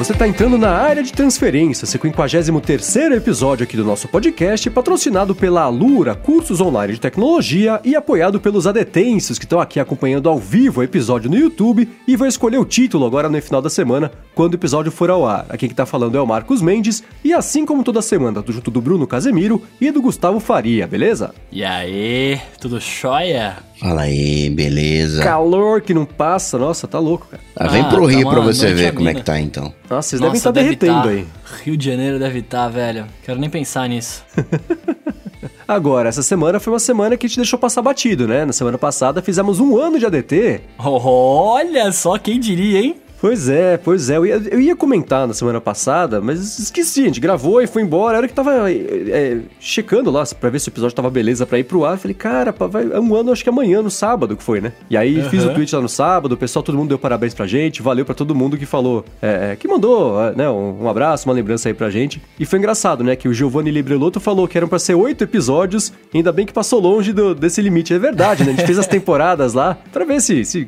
você está entrando na área de transferência, seu 53 episódio aqui do nosso podcast, patrocinado pela Alura, cursos online de tecnologia e apoiado pelos adetensos que estão aqui acompanhando ao vivo o episódio no YouTube e vão escolher o título agora no final da semana, quando o episódio for ao ar. Aqui que está falando é o Marcos Mendes e assim como toda semana, tô junto do Bruno Casemiro e do Gustavo Faria, beleza? E aí, tudo jóia? Fala aí, beleza? Calor que não passa, nossa, tá louco, cara. Ah, vem Ah, pro tá Rio uma pra você ver como é que tá então. Nossa, vocês Nossa, devem estar deve derretendo tá. aí. Rio de Janeiro deve estar, velho. Quero nem pensar nisso. Agora, essa semana foi uma semana que te deixou passar batido, né? Na semana passada fizemos um ano de ADT. Olha só quem diria, hein? Pois é, pois é. Eu ia, eu ia comentar na semana passada, mas esqueci. A gente gravou e foi embora. Era que tava é, é, checando lá pra ver se o episódio tava beleza pra ir pro ar. Eu falei, cara, pá, vai, é um ano, acho que amanhã, no sábado que foi, né? E aí fiz o tweet lá no sábado, o pessoal, todo mundo deu parabéns pra gente. Valeu pra todo mundo que falou, é, é, que mandou, é, né, um, um abraço, uma lembrança aí pra gente. E foi engraçado, né, que o Giovanni Librelotto falou que eram pra ser oito episódios. Ainda bem que passou longe do- desse limite. É verdade, né? A gente fez as temporadas lá pra ver se- se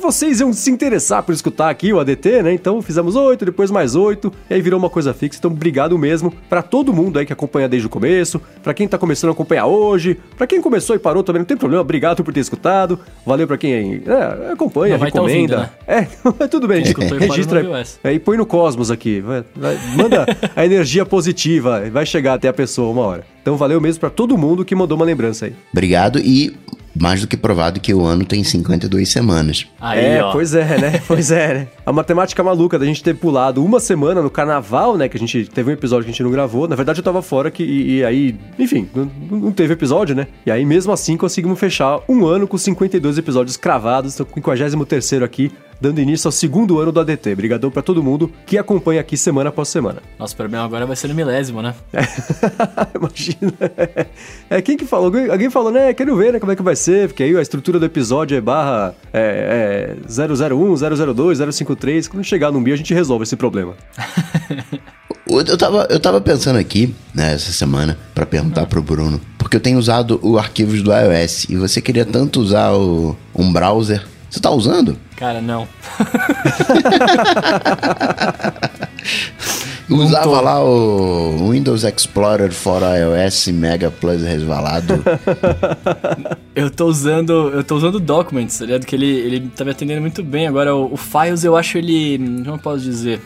vocês iam se interessar por escutar aqui o ADT, né? Então fizemos oito, depois mais oito, e aí virou uma coisa fixa. Então, obrigado mesmo pra todo mundo aí que acompanha desde o começo, pra quem tá começando a acompanhar hoje, pra quem começou e parou também, não tem problema, obrigado por ter escutado. Valeu pra quem é, acompanha, Não vai tá recomenda. ouvindo, É, tudo bem, Quem escutou e parou registra é, e põe no cosmos aqui. Vai- vai- manda a energia positiva, vai chegar até a pessoa uma hora. Então valeu mesmo pra todo mundo que mandou uma lembrança aí. Obrigado e mais do que provado que o ano tem 52 semanas. Aí, é, ó. pois é, né? Pois é, né? A matemática maluca da gente ter pulado uma semana no carnaval, né? Que a gente teve um episódio que a gente não gravou. Na verdade, eu tava fora que, e, e aí, enfim, não, não teve episódio, né? E aí, mesmo assim, conseguimos fechar um ano com 52 episódios cravados. Então, 53 aqui, dando início ao segundo ano do ADT. Obrigadão pra todo mundo que acompanha aqui semana após semana. Nosso problema agora vai ser no milésimo, né? Imagina. É, quem que falou? Alguém, falou, né? Quero ver, né? Como é que vai ser, porque aí a estrutura do episódio é barra é, é, 001, 002, 053. Quando chegar no meio, a gente resolve esse problema. Eu tava, eu tava pensando aqui, né, essa semana, pra perguntar pro Bruno, porque eu tenho usado o arquivos do iOS e você queria tanto usar o, um browser. Você tá usando? Cara, não. Usava lá o Windows Explorer for iOS Mega Plus resvalado. Eu tô usando. Eu tô usando Documents, tá ligado? Que ele, ele tá me atendendo muito bem. Agora, o, o Files eu acho ele. Como eu posso dizer?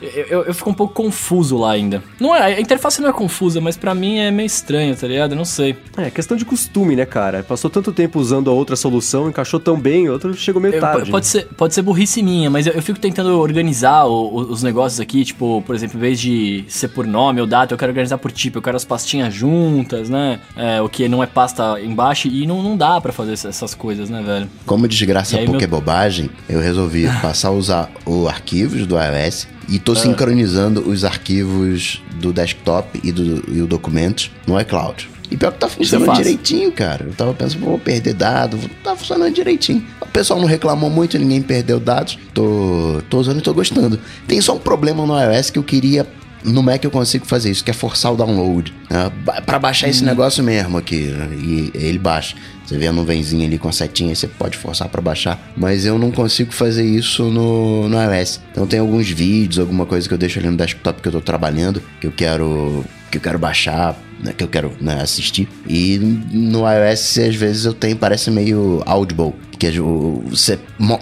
Eu, eu, fico um pouco confuso lá ainda. Não é, a interface não é confusa, mas pra mim é meio estranho, tá ligado? Eu não sei. É, questão de costume, né, cara? Passou tanto tempo usando a outra solução, encaixou tão bem, a outra chegou meio Eu- tarde. pode, ser, pode ser burrice minha, mas eu, eu fico tentando organizar o- o- os negócios aqui, tipo, por exemplo, em vez de ser por nome ou data, eu quero organizar por tipo, eu quero as pastinhas juntas, né? É, o que não é pasta embaixo, e não, não dá pra fazer essa- essas coisas, né, velho? Como desgraça porque meu- bobagem, eu resolvi passar a usar o arquivos do iOS e Ah. tô sincronizando os arquivos do desktop e do e o documentos no iCloud. E pior que tá funcionando fácil. direitinho, cara. Eu tava pensando, vou perder dados, tá funcionando direitinho. O pessoal não reclamou muito, ninguém perdeu dados. Tô, tô usando e tô gostando. Tem só um problema no iOS que eu queria no Mac eu consigo fazer isso, que é forçar o download. Né? Pra baixar esse negócio mesmo aqui. né? E ele baixa. Você vê a nuvenzinha ali com a setinha, você pode forçar pra baixar. Mas eu não consigo fazer isso no, no iOS. Então tem alguns vídeos, alguma coisa que eu deixo ali no desktop que eu tô trabalhando, que eu quero. Que eu quero baixar, né, que eu quero né, assistir. E no iOS, às vezes, eu tenho, parece meio audible. Que é você mo-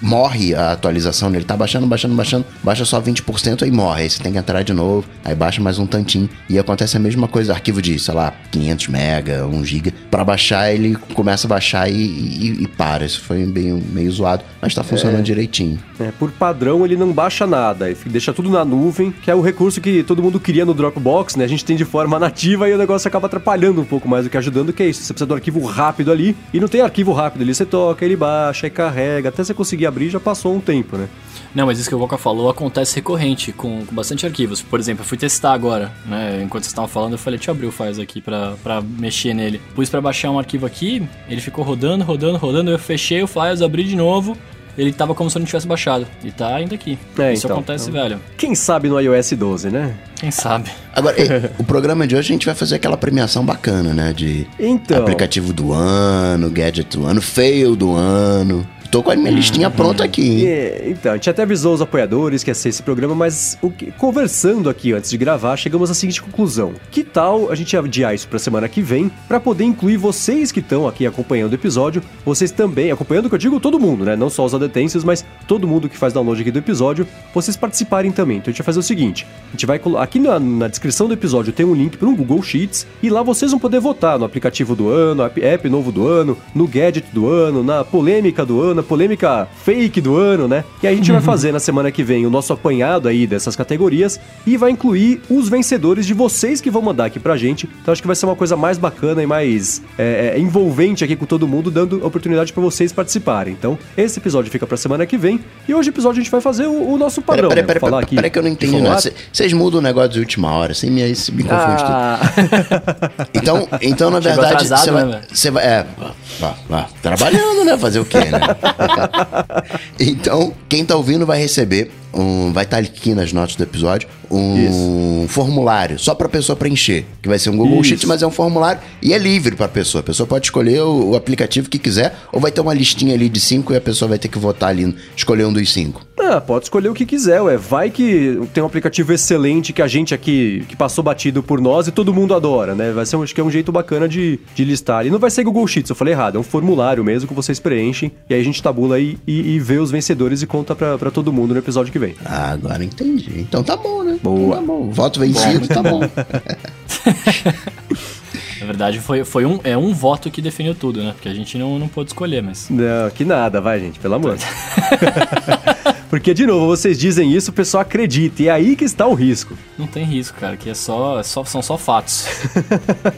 morre a atualização, ele tá baixando, baixando, baixando, baixa só 20% aí morre. Aí você tem que entrar de novo, aí baixa mais um tantinho. E acontece a mesma coisa, arquivo de, sei lá, 500 mega, 1 giga. Pra baixar, ele começa a baixar e, e- e para. Isso foi bem, meio zoado, mas tá funcionando direitinho. É, por padrão, ele não baixa nada, ele deixa tudo na nuvem, que é o recurso que todo mundo queria no Dropbox, né? A gente tem de forma nativa e o negócio acaba atrapalhando um pouco mais do que ajudando, que é isso. Você precisa um arquivo rápido ali, e não tem arquivo rápido ali. Você toca, ele baixa, aí carrega, até você conseguir abrir já passou um tempo, né? Não, mas isso que o Voca falou acontece recorrente com, com bastante arquivos. Por exemplo, eu fui testar agora, né? Enquanto vocês estavam falando, eu falei, deixa eu abrir o Files aqui pra, pra mexer nele. Pus pra baixar um arquivo aqui, ele ficou rodando, rodando, rodando. Eu fechei o Files, abri de novo. Ele tava como se eu não tivesse baixado. E tá ainda aqui. É, isso então, acontece, então. velho. Quem sabe no iOS 12, né? Quem sabe? Agora, o programa de hoje a gente vai fazer aquela premiação bacana, né? De Então. aplicativo do ano, gadget do ano, fail do ano. Tô com a minha listinha pronta aqui? É, então, a gente até avisou os apoiadores que ia ser esse programa, mas que- conversando aqui antes de gravar, chegamos à seguinte conclusão. Que tal a gente adiar isso pra semana que vem, pra poder incluir vocês que estão aqui acompanhando o episódio, vocês também, acompanhando o que eu digo todo mundo, né? Não só os adetêncios, mas todo mundo que faz download aqui do episódio, vocês participarem também. Então a gente vai fazer o seguinte, a gente vai aqui na, na descrição do episódio tem um link para um Google Sheets e lá vocês vão poder votar no aplicativo do ano, app novo do ano, no gadget do ano, na polêmica do ano, polêmica fake do ano, né? E a gente vai fazer na semana que vem o nosso apanhado aí dessas categorias e vai incluir os vencedores de vocês que vão mandar aqui pra gente. Então acho que vai ser uma coisa mais bacana e mais é, é, envolvente aqui com todo mundo, dando oportunidade pra vocês participarem. Então esse episódio fica pra semana que vem e hoje o episódio a gente vai fazer o, o nosso padrão. Peraí, né? peraí, peraí, aqui peraí que eu não entendi nada. Vocês mudam o negócio de última hora, assim, me, isso me confunde tudo. Ah, Então, então na verdade, você né, vai, você vai. É, vá, vá, trabalhando, né? Fazer o quê, né? então, quem tá ouvindo vai receber. Um, vai estar aqui nas notas do episódio um formulário só pra pessoa preencher. Que vai ser um Google Isso. Sheets, mas é um formulário e é livre pra pessoa. A pessoa pode escolher o, o aplicativo que quiser, ou vai ter uma listinha ali de cinco e a pessoa vai ter que votar ali, escolher um dos cinco. Ah, pode escolher o que quiser, ué. Vai que tem um aplicativo excelente que a gente aqui, que passou batido por nós e todo mundo adora, né? Vai ser, um- acho que é um jeito bacana de, de listar. E não vai ser Google Sheets, eu falei errado. É um formulário mesmo que vocês preenchem. E aí a gente tabula aí e, e vê os vencedores e conta pra todo mundo no episódio que vem. Ah, agora entendi. Então tá bom, né? Boa. Então tá bom. Voto vencido, tá bom. Na verdade, foi, foi um, é um voto que definiu tudo, né? Porque a gente não, não pôde escolher, mas. Não, que nada, vai, gente, pelo amor. Porque, de novo, vocês dizem isso, o pessoal acredita. E é aí que está o risco. Não tem risco, cara, que é só, é só são só fatos.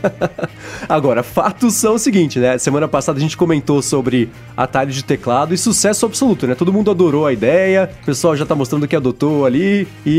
Agora, fatos são o seguinte, né? Semana passada a gente comentou sobre atalho de teclado e sucesso absoluto, né? Todo mundo adorou a ideia, o pessoal já tá mostrando que adotou ali. E,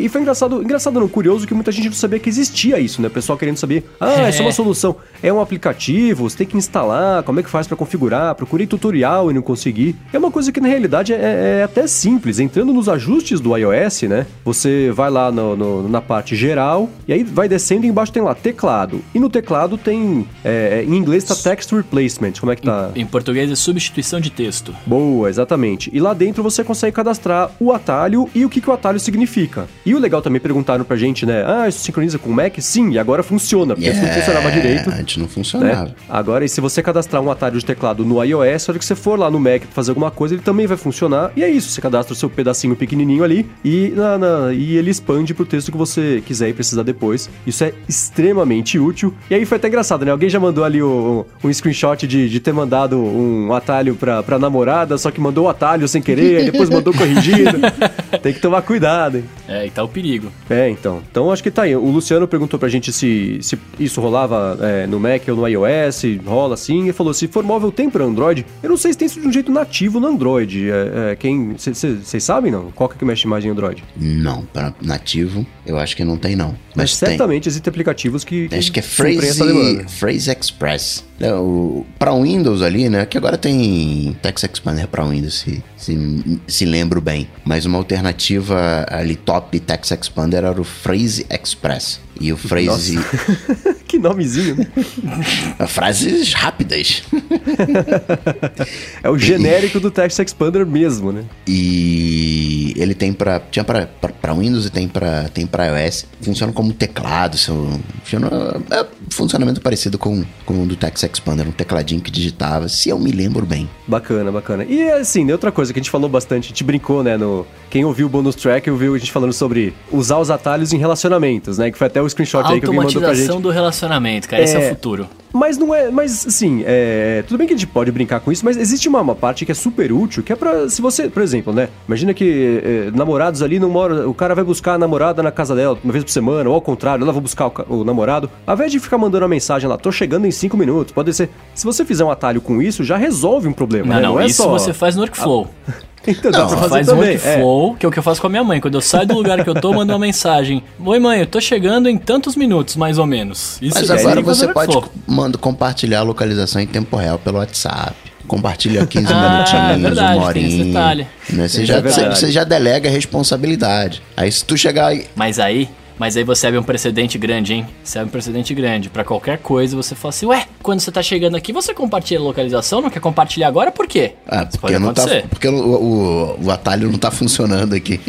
e- e foi engraçado, engraçado não, curioso que muita gente não sabia que existia isso, né? O pessoal querendo saber, ah, É. isso é uma solução. É um aplicativo, você tem que instalar, como é que faz pra configurar? Procurei tutorial e não consegui. É uma coisa que na realidade é, é até simples. Entrando nos ajustes do iOS, né? Você vai lá no- no- na parte geral e aí vai descendo e embaixo tem lá teclado. E no teclado tem, é, em inglês tá text replacement. Como é que tá? Em português é substituição de texto. Boa, exatamente. E lá dentro você consegue cadastrar o atalho e o que, que o atalho significa. E o legal também perguntaram pra gente, né? Ah, isso sincroniza com o Mac? Sim, e agora funciona, porque isso não funcionava direito. Antes não Né? funcionava. Agora, e se você cadastrar um atalho de teclado no iOS, a hora que você for lá no Mac pra fazer alguma coisa, ele também vai funcionar. E é isso, você cadastra o seu pedacinho pequenininho ali e, na- na- e ele expande pro texto que você quiser e precisar depois. Isso é extremamente útil. E aí foi até engraçado, né? Alguém já mandou ali o- um screenshot de, de ter mandado um atalho pra, pra namorada, só que mandou o atalho sem querer, aí depois mandou corrigido. Tem que tomar cuidado, hein? É, e tá o perigo. É, então. Então acho que tá aí. O Luciano perguntou pra gente se, se isso rolava é, no Mac ou no iOS, rola assim. Ele falou: se for móvel, tem pra Android. Eu não sei se tem isso de um jeito nativo no Android. É, é, quem. Vocês sabem não? Qual que é que mexe mais em Android? Não, para nativo, eu acho que não tem, não. Mas, Mas, tem. certamente existem aplicativos que. Acho que é Phrase. Phrase Express. É, o, pra Windows ali, né? Que agora tem Text Expander pra Windows, se, se, se lembro bem. Mas uma alternativa ali top de Text Expander era o Phrase Express. E o Phrase. que nomezinho, né? frases rápidas. É o genérico do Text Expander mesmo, né? E ele tem pra. Tinha pra Windows e tem pra, tem pra iOS. Funciona como teclado. Seu, funciona, é funcionamento parecido com, com o do Text Expander. Um tecladinho que digitava, se eu me lembro bem. Bacana, bacana. E assim, né, outra coisa que a gente falou bastante, a gente brincou, né, no... Quem ouviu o bonus track ouviu a gente falando sobre usar os atalhos em relacionamentos, né, que foi até o screenshot aí que alguém mandou pra gente. Automatização do relacionamento, cara. Esse é É. o futuro. Mas não é. Mas assim, é, tudo bem que a gente pode brincar com isso, mas existe uma, uma parte que é super útil, que é pra. Se você, por exemplo, né? Imagina que é, namorados ali não moram. O cara vai buscar a namorada na casa dela uma vez por semana, ou ao contrário, ela vai buscar o, o namorado. Ao invés de ficar mandando uma mensagem lá, tô chegando em cinco minutos, pode ser. Se você fizer um atalho com isso, já resolve um problema, Não, né? não, é isso só. você faz no workflow. Então dá Não, pra você fazer faz também. é. workflow, que é o que eu faço com a minha mãe. Quando eu saio do lugar que eu tô, mando uma mensagem. Oi, mãe, eu tô chegando em tantos minutos, mais ou menos. Isso Mas aí agora você pode manda, compartilhar a localização em tempo real pelo WhatsApp. Compartilha 15 Ah, minutinhos, é verdade, uma tem esse horinha. detalhe. Né? Você, já, é verdade. você já delega a responsabilidade. Aí se tu chegar aí. Mas aí, Mas aí você abre um precedente grande, hein? Você abre um precedente grande. Pra qualquer coisa, você fala assim, ué, quando você tá chegando aqui, você compartilha a localização, não quer compartilhar agora? Por quê? Ah, porque, não tá, porque o, o, o atalho não tá funcionando aqui.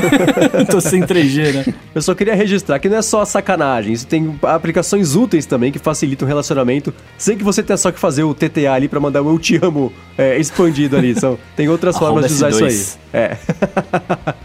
Tô sem 3G, né? Eu só queria registrar que não é só sacanagem, isso tem aplicações úteis também que facilitam o relacionamento, sem que você tenha só que fazer o TTA ali pra mandar o eu te amo é, expandido ali. São, tem outras formas de usar S2. isso aí. É.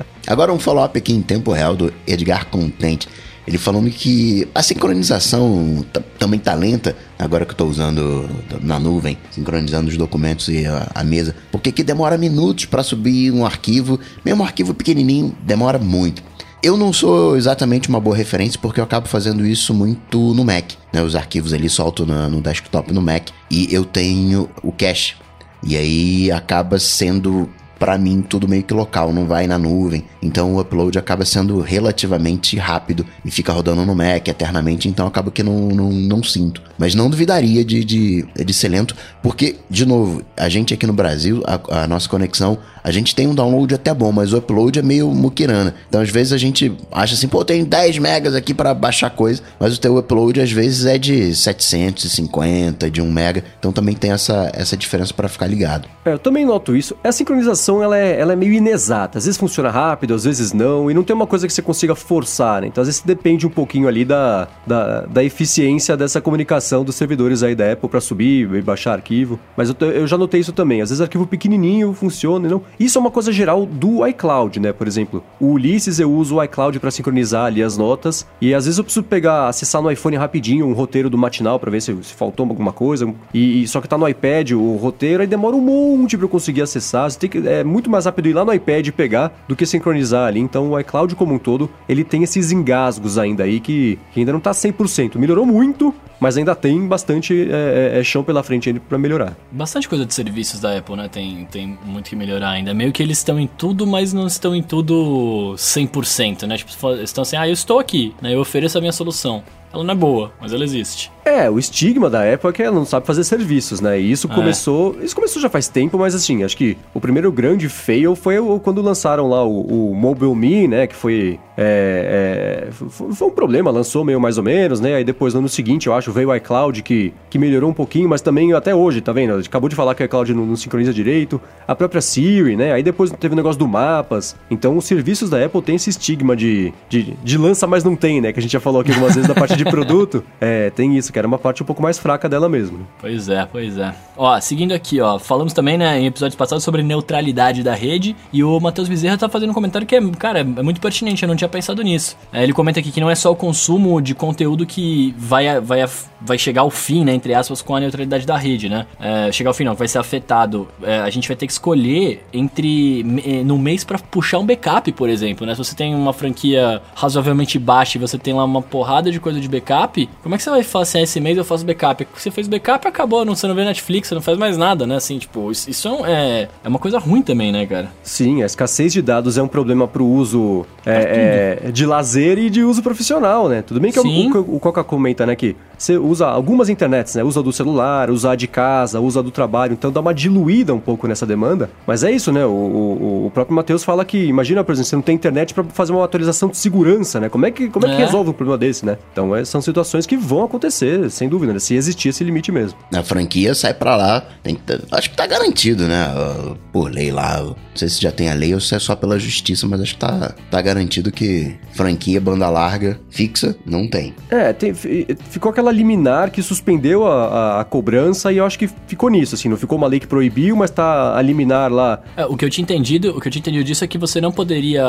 Agora um follow-up aqui em tempo real do Edgar Content. Ele falando que a sincronização também tá lenta, agora que eu tô usando na nuvem, sincronizando os documentos e a, a mesa, porque que demora minutos para subir um arquivo, mesmo um arquivo pequenininho, demora muito. Eu não sou exatamente uma boa referência porque eu acabo fazendo isso muito no Mac, né? Os arquivos ali solto na- no desktop no Mac e eu tenho o cache. E aí acaba sendo Pra mim tudo meio que local, não vai na nuvem. Então o upload acaba sendo relativamente rápido e fica rodando no Mac eternamente, então acaba que não, não, não sinto. Mas não duvidaria de, de, de ser lento, porque, de novo, a gente aqui no Brasil, a, a nossa conexão, a gente tem um download até bom, mas o upload é meio muquirana. Então às vezes a gente acha assim, pô, tem 10 megas aqui para baixar coisa, mas o teu upload às vezes é de 750, de 1 mega. Então também tem essa, essa diferença para ficar ligado. É, eu também noto isso. A sincronização ela é, ela é meio inexata. Às vezes funciona rápido, às vezes não, e não tem uma coisa que você consiga forçar, né? Então às vezes depende um pouquinho ali da, da, da eficiência dessa comunicação dos servidores aí da Apple para subir e baixar arquivo. Mas eu, eu já notei isso também. Às vezes arquivo pequenininho funciona e não. Isso é uma coisa geral do iCloud, né? Por exemplo, o Ulisses eu uso o iCloud para sincronizar ali as notas e às vezes eu preciso pegar, acessar no iPhone rapidinho um roteiro do matinal para ver se, se faltou alguma coisa. E, e só que tá no iPad o roteiro, aí demora um monte para eu conseguir acessar. Você tem que, é muito mais rápido ir lá no iPad e pegar do que sincronizar ali. Então o iCloud como um todo, ele tem esses engasgos ainda aí que, que ainda não tá 100%. Melhorou muito, mas ainda tem bastante é, é, é chão pela frente ainda para melhorar. Bastante coisa de serviços da Apple, né? Tem, tem muito que melhorar ainda. Meio que eles estão em tudo, mas não estão em tudo 100%, né? Tipo, estão assim, ah, eu estou aqui, né? Eu ofereço a minha solução. Ela não é boa, mas ela existe. É, o estigma da Apple é que ela não sabe fazer serviços, né? E isso começou. Isso começou já faz tempo, mas assim, acho que o primeiro grande fail foi o- quando lançaram lá o, o Mobile Me, né? Que foi. é, é, foi, um problema, lançou meio mais ou menos, né? Aí depois, no ano seguinte, eu acho, veio o iCloud que, que melhorou um pouquinho, mas também até hoje, tá vendo? Acabou de falar que o iCloud não, não sincroniza direito. A própria Siri, né? Aí depois teve o negócio do mapas. Então, os serviços da Apple têm esse estigma de, de, de lança, mas não tem, né? Que a gente já falou aqui algumas vezes da parte de produto. É, tem isso, era uma parte um pouco mais fraca dela mesmo. né? Pois é, pois é. Ó, seguindo aqui, ó, falamos também, né, em episódios passados sobre neutralidade da rede e o Matheus Bezerra tá fazendo um comentário que é, cara, é muito pertinente, eu não tinha pensado nisso. É, ele comenta aqui que não é só o consumo de conteúdo que vai, vai, vai chegar ao fim, né, entre aspas, com a neutralidade da rede, né? É, chegar ao fim não, vai ser afetado. É, a gente vai ter que escolher entre no mês pra puxar um backup, por exemplo, né? Se você tem uma franquia razoavelmente baixa e você tem lá uma porrada de coisa de backup, como é que você vai ah, esse mês eu faço backup? Você fez backup, acabou, não, você não vê Netflix, você não faz mais nada, né? Assim, tipo, isso, é, é, é uma coisa ruim também, né, cara? Sim, a escassez de dados é um problema pro uso é, é, de lazer e de uso profissional, né? Tudo bem que Sim. o, o, Coca comenta, né, que você usa algumas internets, né? Usa do celular, usa de casa, usa do trabalho, então dá uma diluída um pouco nessa demanda. Mas é isso, né? O, o, o próprio Matheus fala que, imagina, por exemplo, você não tem internet pra fazer uma atualização de segurança, né? Como é que, como é que É. resolve um problema desse, né? Então é, são situações que vão acontecer, sem dúvida, né? Se existir esse limite mesmo. A franquia sai pra lá, tem que acho que tá garantido, né? uh, Por lei lá. Não sei se já tem a lei ou se é só pela justiça, mas acho que tá, tá garantido que franquia banda larga fixa não tem. É, tem- fi- ficou aquela liminar que suspendeu a, a- a cobrança e eu acho que ficou nisso, assim, não ficou uma lei que proibiu, mas tá a liminar lá. É, o que eu tinha entendido, o que eu tinha entendido disso é que você não poderia.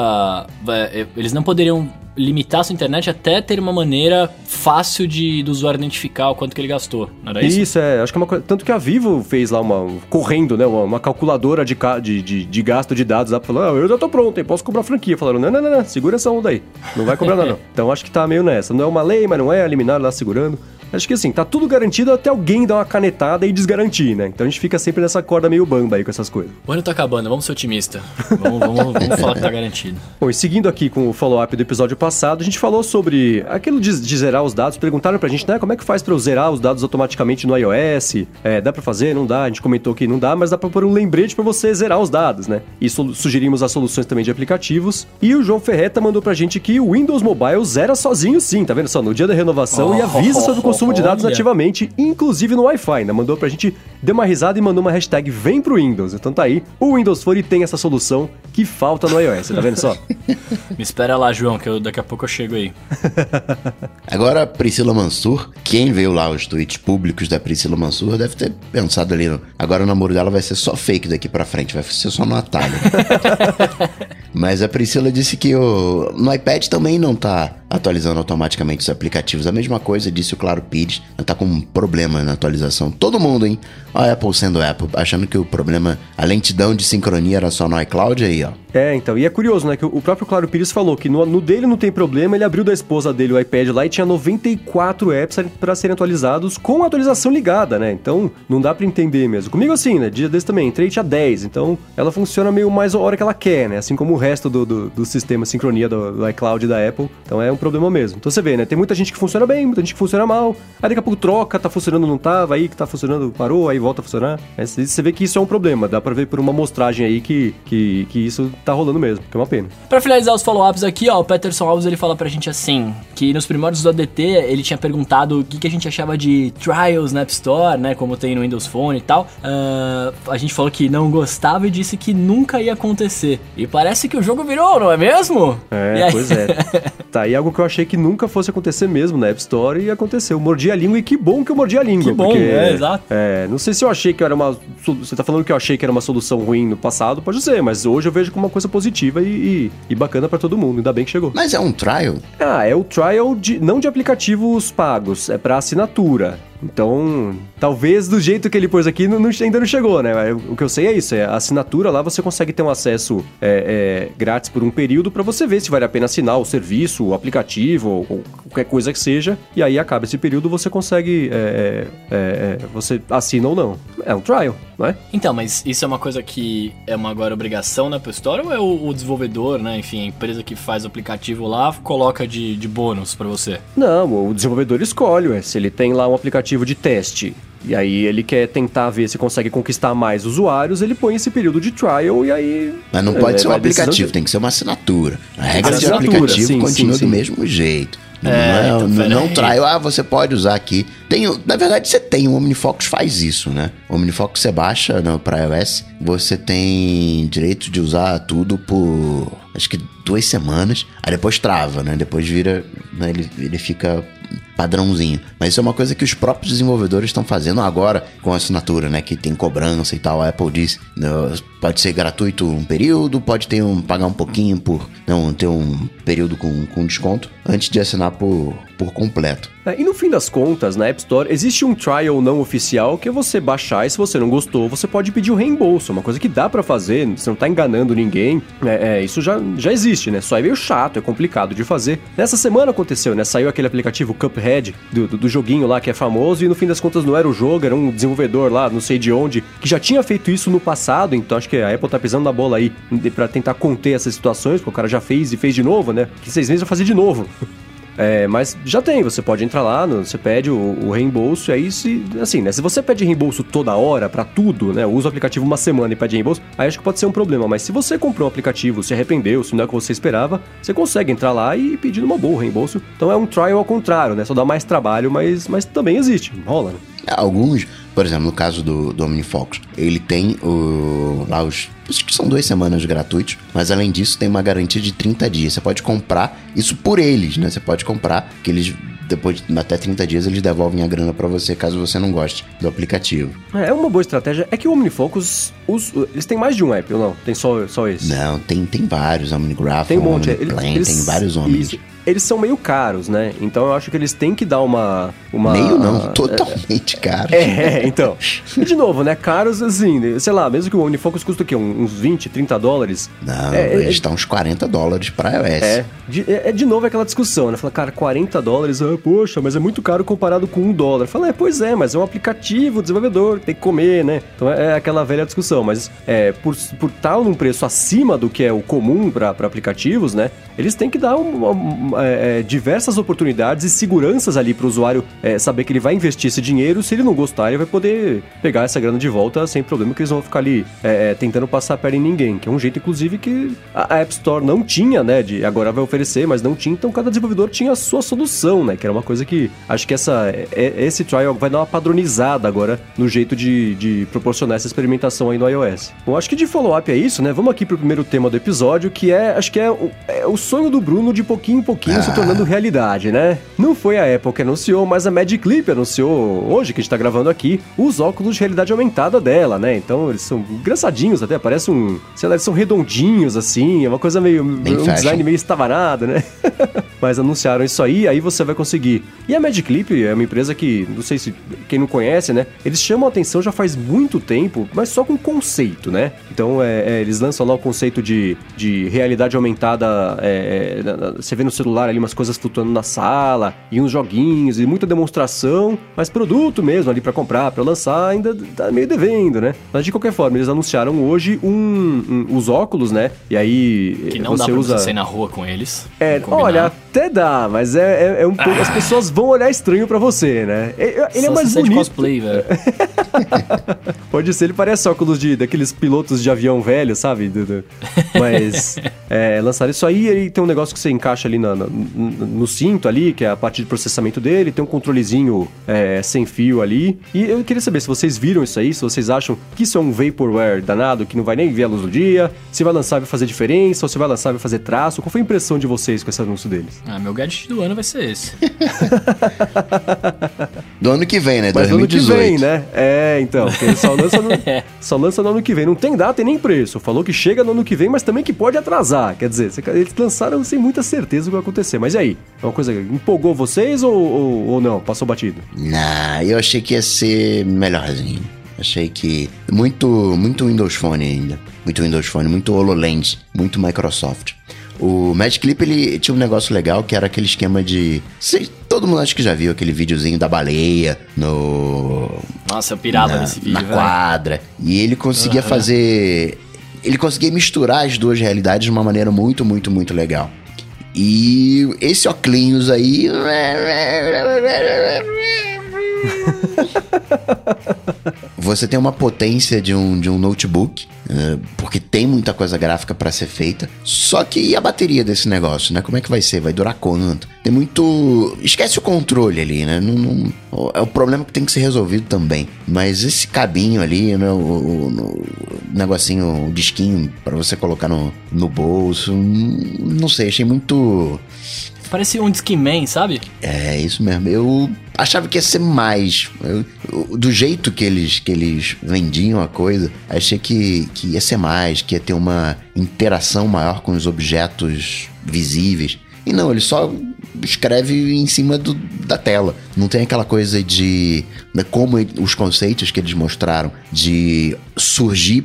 é, Eles não poderiam limitar a sua internet até ter uma maneira fácil de do usuário identificar o quanto que ele gastou. Não era isso? Isso, é, acho que é uma coisa. Tanto que a Vivo fez lá uma. correndo, né? Uma, uma calculadora de, ca- de, de, de gasto de dados lá, falando, ah, eu já tô pronto, hein, posso cobrar franquia. Falaram, não, não, não, não, segura essa onda aí. Não vai cobrar nada, não. Então acho que tá meio nessa. Não é uma lei, mas não é, a liminar lá segurando. Acho que assim, tá tudo garantido até alguém dar uma canetada e desgarantir, né? Então a gente fica sempre nessa corda meio bamba aí com essas coisas. O ano tá acabando, vamos ser otimista. Vamos, vamos, vamos falar que tá garantido. Bom, e seguindo aqui com o follow-up do episódio passado, a gente falou sobre aquilo de, de zerar os dados. Perguntaram pra gente, né, como é que faz pra eu zerar os dados automaticamente no iOS? É, dá pra fazer? Não dá? A gente comentou que não dá, mas dá pra pôr um lembrete pra você zerar os dados, né? E su sugerimos as soluções também de aplicativos. E o João Ferreta mandou pra gente que o Windows Mobile zera sozinho sim, tá vendo só? No dia da renovação oh, e avisa sobre o consumo de dados nativamente, inclusive no Wi-Fi, né? Mandou pra gente, deu uma risada e mandou uma hashtag vem pro Windows. Então tá aí, o Windows Phone tem essa solução que falta no iOS, tá vendo só? Me espera lá, João, que eu, daqui a pouco eu chego aí. Agora, Priscila Mansur, quem viu lá os tweets públicos da Priscila Mansur deve ter pensado ali, agora o namoro dela vai ser só fake daqui pra frente, vai ser só no atalho. Mas a Priscila disse que o, no iPad também não tá atualizando automaticamente os aplicativos. A mesma coisa disse o Claro Pires, tá com um problema na atualização. Todo mundo, hein? A Apple sendo Apple, achando que o problema, a lentidão de sincronia era só no iCloud aí, ó. É, então, e é curioso, né, que o próprio Claro Pires falou que no, no dele não tem problema, ele abriu da esposa dele o iPad lá e tinha 94 apps para serem atualizados com a atualização ligada, né? Então, não dá para entender mesmo. Comigo assim, né, dia desse também, entrei tinha 10, então ela funciona meio mais a hora que ela quer, né? Assim como o resto do, do, do sistema sincronia do, do iCloud da Apple, então é um problema mesmo. Então você vê, né, tem muita gente que funciona bem, muita gente que funciona mal, aí daqui a pouco troca, tá funcionando, não tava, aí que tá funcionando, parou, aí volta a funcionar. Aí você vê que isso é um problema, dá pra ver por uma amostragem aí que, que, que isso tá rolando mesmo, que é uma pena. Pra finalizar os follow-ups aqui, ó, o Peterson Alves ele fala pra gente assim, que nos primórdios do ADT ele tinha perguntado o que, que a gente achava de trials na App Store, né, como tem no Windows Phone e tal. Uh, a gente falou que não gostava e disse que nunca ia acontecer. E parece que o jogo virou, não é mesmo? É, pois é. tá aí algo que eu achei que nunca fosse acontecer mesmo na App Store e aconteceu. Mordi a língua e que bom que eu mordi a língua. Que bom, porque, é, exato. É, não sei se eu achei que era uma... Você tá falando que eu achei que era uma solução ruim no passado, pode ser, mas hoje eu vejo como uma coisa positiva e, e, e bacana para todo mundo. Ainda bem que chegou. Mas é um trial? Ah, é o trial de, não de aplicativos pagos, é para assinatura. Então, talvez do jeito que ele pôs aqui, não, não, ainda não chegou, né? O que eu sei é isso, é a assinatura lá você consegue ter um acesso é, é, grátis por um período para você ver se vale a pena assinar o serviço, o aplicativo, ou, ou qualquer coisa que seja, e aí acaba esse período, você consegue, é, é, é, você assina ou não. É um trial, é? Então, mas isso é uma coisa que é uma agora obrigação na Apple Store ou é o, o desenvolvedor, né? Enfim, a empresa que faz o aplicativo lá coloca de, de bônus para você? Não, o desenvolvedor escolhe, ué. se ele tem lá um aplicativo de teste. E aí ele quer tentar ver se consegue conquistar mais usuários, ele põe esse período de trial e aí. Mas não pode é, ser um aplicativo, de... tem que ser uma assinatura. A regra de aplicativo sim, continua sim, sim. do mesmo jeito. É, não, então, não, trial, ah, você pode usar aqui. Tem, na verdade, você tem, o OmniFocus faz isso, né? O OmniFocus você baixa para iOS, você tem direito de usar tudo por acho que duas semanas, aí depois trava, né? Depois vira, né? ele, ele fica padrãozinho. Mas isso é uma coisa que os próprios desenvolvedores estão fazendo agora com a assinatura, né? Que tem cobrança e tal. A Apple diz, né, pode ser gratuito um período, pode ter um pagar um pouquinho por não ter um período com, com desconto antes de assinar por, por completo. É, e no fim das contas, na App Store, existe um trial não oficial que é você baixar e se você não gostou, você pode pedir o reembolso. Uma coisa que dá para fazer, você não tá enganando ninguém. É, é, isso já, já existe, né? Só é meio chato, é complicado de fazer. Nessa semana aconteceu, né? Saiu aquele aplicativo Cuphead do, do, do joguinho lá que é famoso e no fim das contas não era o jogo, era um desenvolvedor lá, não sei de onde, que já tinha feito isso no passado, então acho que a Apple tá pisando na bola aí para tentar conter essas situações, porque o cara já fez e fez de novo, né? Que seis meses vai fazer de novo. É, mas já tem, você pode entrar lá, você pede o, o, reembolso, e aí se, assim, né, se você pede reembolso toda hora para tudo, né, usa o aplicativo uma semana e pede reembolso, aí acho que pode ser um problema, mas se você comprou um aplicativo, se arrependeu, se não é o que você esperava, você consegue entrar lá e pedir uma boa reembolso. Então é um trial ao contrário, né, só dá mais trabalho, mas, mas também existe, rola, né? Alguns, por exemplo, no caso do, do OmniFocus, ele tem o, lá os. Acho que são duas semanas gratuitos, mas além disso tem uma garantia de 30 dias. Você pode comprar isso por eles, né? Você pode comprar, que eles depois de até 30 dias eles devolvem a grana para você caso você não goste do aplicativo. É, é uma boa estratégia. É que o OmniFocus, os, eles têm mais de um app ou não? Tem só, só esse? Não, tem, tem vários. Omnigraph, Tem um monte. Omniplane, eles- tem vários homens. isso. Eles são meio caros, né? Então eu acho que eles têm que dar uma. uma Meio não, totalmente caro. É, então. E de novo, né? Caros assim, sei lá, mesmo que o OmniFocus custa o quê? Uns 20, 30 dólares? Não, É, ele é- está uns 40 dólares para iOS. É, de, é, é de novo aquela discussão, né? Fala, cara, 40 dólares, ah, poxa, mas é muito caro comparado com um dólar. Fala, é, pois é, mas é um aplicativo, desenvolvedor, tem que comer, né? Então é, é aquela velha discussão, mas é, por por estar num preço acima do que é o comum para aplicativos, né? Eles têm que dar é, é, diversas oportunidades e seguranças ali para o usuário é, saber que ele vai investir esse dinheiro. Se ele não gostar, ele vai poder pegar essa grana de volta sem problema, que eles vão ficar ali é, é, tentando passar a perna em ninguém. Que é um jeito, inclusive, que a App Store não tinha, né? De, agora vai oferecer, mas não tinha. Então cada desenvolvedor tinha a sua solução, né? Que era uma coisa que acho que essa, esse trial vai dar uma padronizada agora no jeito de, de proporcionar essa experimentação aí no iOS. Bom, acho que de follow-up é isso, né? Vamos aqui pro primeiro tema do episódio, que é, acho que é o, é o sonho do Bruno de pouquinho em pouquinho se tornando realidade, né? Não foi a Apple que anunciou, mas a Magic Clip anunciou hoje, que a gente tá gravando aqui, os óculos de realidade aumentada dela, né? Então eles são engraçadinhos até, parece um. Sei lá, eles são redondinhos assim, é uma coisa meio. Bem um fashion. design meio estabanado, né? Mas anunciaram isso aí, aí você vai conseguir. E a Magic Clip é uma empresa que, não sei se quem não conhece, né? Eles chamam a atenção já faz muito tempo, mas só com conceito, né? Então é, é, eles lançam lá o conceito de, de realidade aumentada. é, é, você vê no celular ali umas coisas flutuando na sala, e uns joguinhos, e muita demonstração, mas produto mesmo ali pra comprar, pra lançar, ainda tá meio devendo, né? Mas de qualquer forma, eles anunciaram hoje um, um- os óculos, né? E aí Que não você dá pra usa. você sair na rua com eles. É, olha, até dá, mas é, é, é um pouco. As pessoas vão olhar estranho pra você, né? É- é- Ele é mais é de bonito. cosplay, velho. Pode ser, ele parece óculos de, daqueles pilotos de avião velho, sabe? Do- do- Mas é, lançaram isso aí, ele tem um negócio que você encaixa ali na- na- no, cinto ali, que é a parte de processamento dele, tem um controlezinho é, sem fio ali. E eu queria saber se vocês viram isso aí, se vocês acham que isso é um vaporware danado, que não vai nem ver a luz do dia, se vai lançar e vai fazer diferença, ou se vai lançar e vai fazer traço. Qual foi a impressão de vocês com esse anúncio deles? Ah, meu gadget do ano vai ser esse. Do ano que vem, né? Mas no ano que 2018. vem, né? É, então. só lança, no, só lança no ano que vem. Não tem data e nem preço. Falou que chega no ano que vem, mas também que pode atrasar. Quer dizer, eles lançaram sem muita certeza o que vai acontecer. Mas e aí? É uma coisa que empolgou vocês ou, ou, ou não? Passou batido? Nah, eu achei que ia ser melhorzinho. Achei que. Muito, muito Windows Phone ainda. Muito Windows Phone, muito HoloLens, muito Microsoft. O Magic Clip ele tinha um negócio legal que era aquele esquema de. Sei, todo mundo acho que já viu aquele videozinho da baleia no. Nossa, eu pirava na, nesse vídeo, na velho. quadra. E ele conseguia fazer. Ele conseguia misturar as duas realidades de uma maneira muito, muito, muito legal. E esse óculos aí. Você tem uma potência de um, de um notebook, eh, porque tem muita coisa gráfica para ser feita. Só que e a bateria desse negócio, né? Como é que vai ser? Vai durar quanto? Tem muito. Esquece o controle ali, né? Não, não- É o problema que tem que ser resolvido também. Mas esse cabinho ali, né? O, o- o negocinho, o disquinho para você colocar no, no bolso. hum, Não sei, achei muito. Parecia um Discman, sabe? É isso mesmo. Eu achava que ia ser mais. Eu- do jeito que eles, que eles vendiam a coisa, achei que, que ia ser mais, que ia ter uma interação maior com os objetos visíveis. E não, ele só escreve em cima do- da tela. Não tem aquela coisa de. né, como os conceitos que eles mostraram de surgir.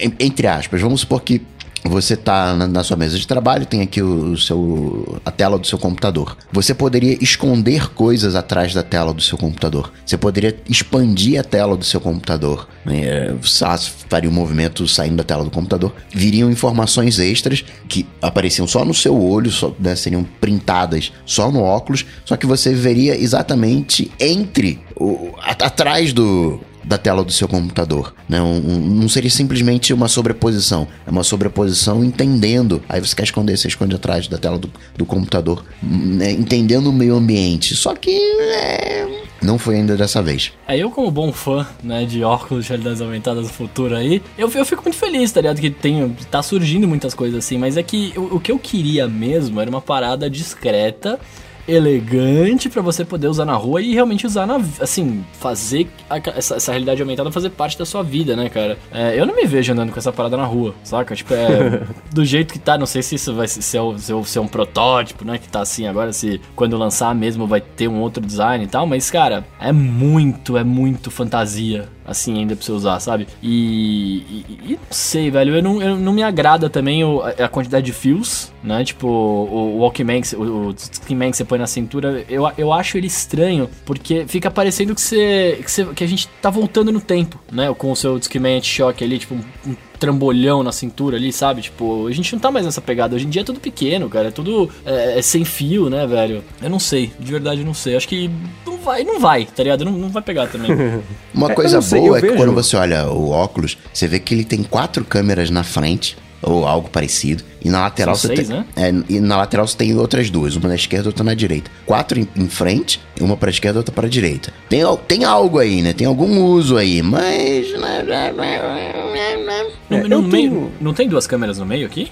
em- Entre aspas, vamos supor que você tá na, sua mesa de trabalho, tem aqui o, seu a tela do seu computador. Você poderia esconder coisas atrás da tela do seu computador. Você poderia expandir a tela do seu computador. né? Você faria um movimento saindo da tela do computador. Viriam informações extras que apareciam só no seu olho, só, né, seriam printadas só no óculos, só que você veria exatamente entre o, atrás do da tela do seu computador. Né? Um- um- não seria simplesmente uma sobreposição, é uma sobreposição entendendo. Aí você quer esconder, você esconde atrás da tela do, do computador, né? entendendo o meio ambiente. Só que é, não foi ainda dessa vez. É, eu como bom fã, né, de óculos de realidades aumentadas no futuro aí, eu, eu fico muito feliz, tá ligado? Que tem, tá surgindo muitas coisas assim, mas é que o que eu queria mesmo era uma parada discreta elegante para você poder usar na rua e realmente usar na, assim, fazer a, essa, essa, realidade aumentada fazer parte da sua vida, né, cara? É, eu não me vejo andando com essa parada na rua, saca? Tipo, é do jeito que tá, não sei se isso vai ser, se é, se é um protótipo, né, que tá assim agora, se quando lançar mesmo vai ter um outro design e tal, mas, cara, é muito, é muito fantasia assim, ainda pra você usar, sabe? E, e, e não sei, velho, eu não, eu não me agrada também o, a quantidade de fios, né? Tipo, o, o Walkman, o, o Skinman que você põe na cintura, eu, eu acho ele estranho, porque fica parecendo que você, que você que a gente tá voltando no tempo, né? Com o seu Discman anti-choque ali, tipo, um, trambolhão na cintura ali, sabe? Tipo, a gente não tá mais nessa pegada. Hoje em dia é tudo pequeno, cara. É tudo é, é sem fio, né, velho? Eu não sei, de verdade eu não sei. Acho que não vai, não vai, tá ligado? Não, não vai pegar também. Uma coisa sei, boa é que quando você olha o óculos, você vê que ele tem quatro câmeras na frente ou algo parecido. E na lateral São você seis, tem, né? é, e na lateral você tem outras duas, uma na esquerda e outra na direita. Quatro em, em frente, uma para esquerda e outra para direita. Tem, tem algo aí, né? Tem algum uso aí, mas né, né, né, no, no meio, não tem duas câmeras no meio aqui?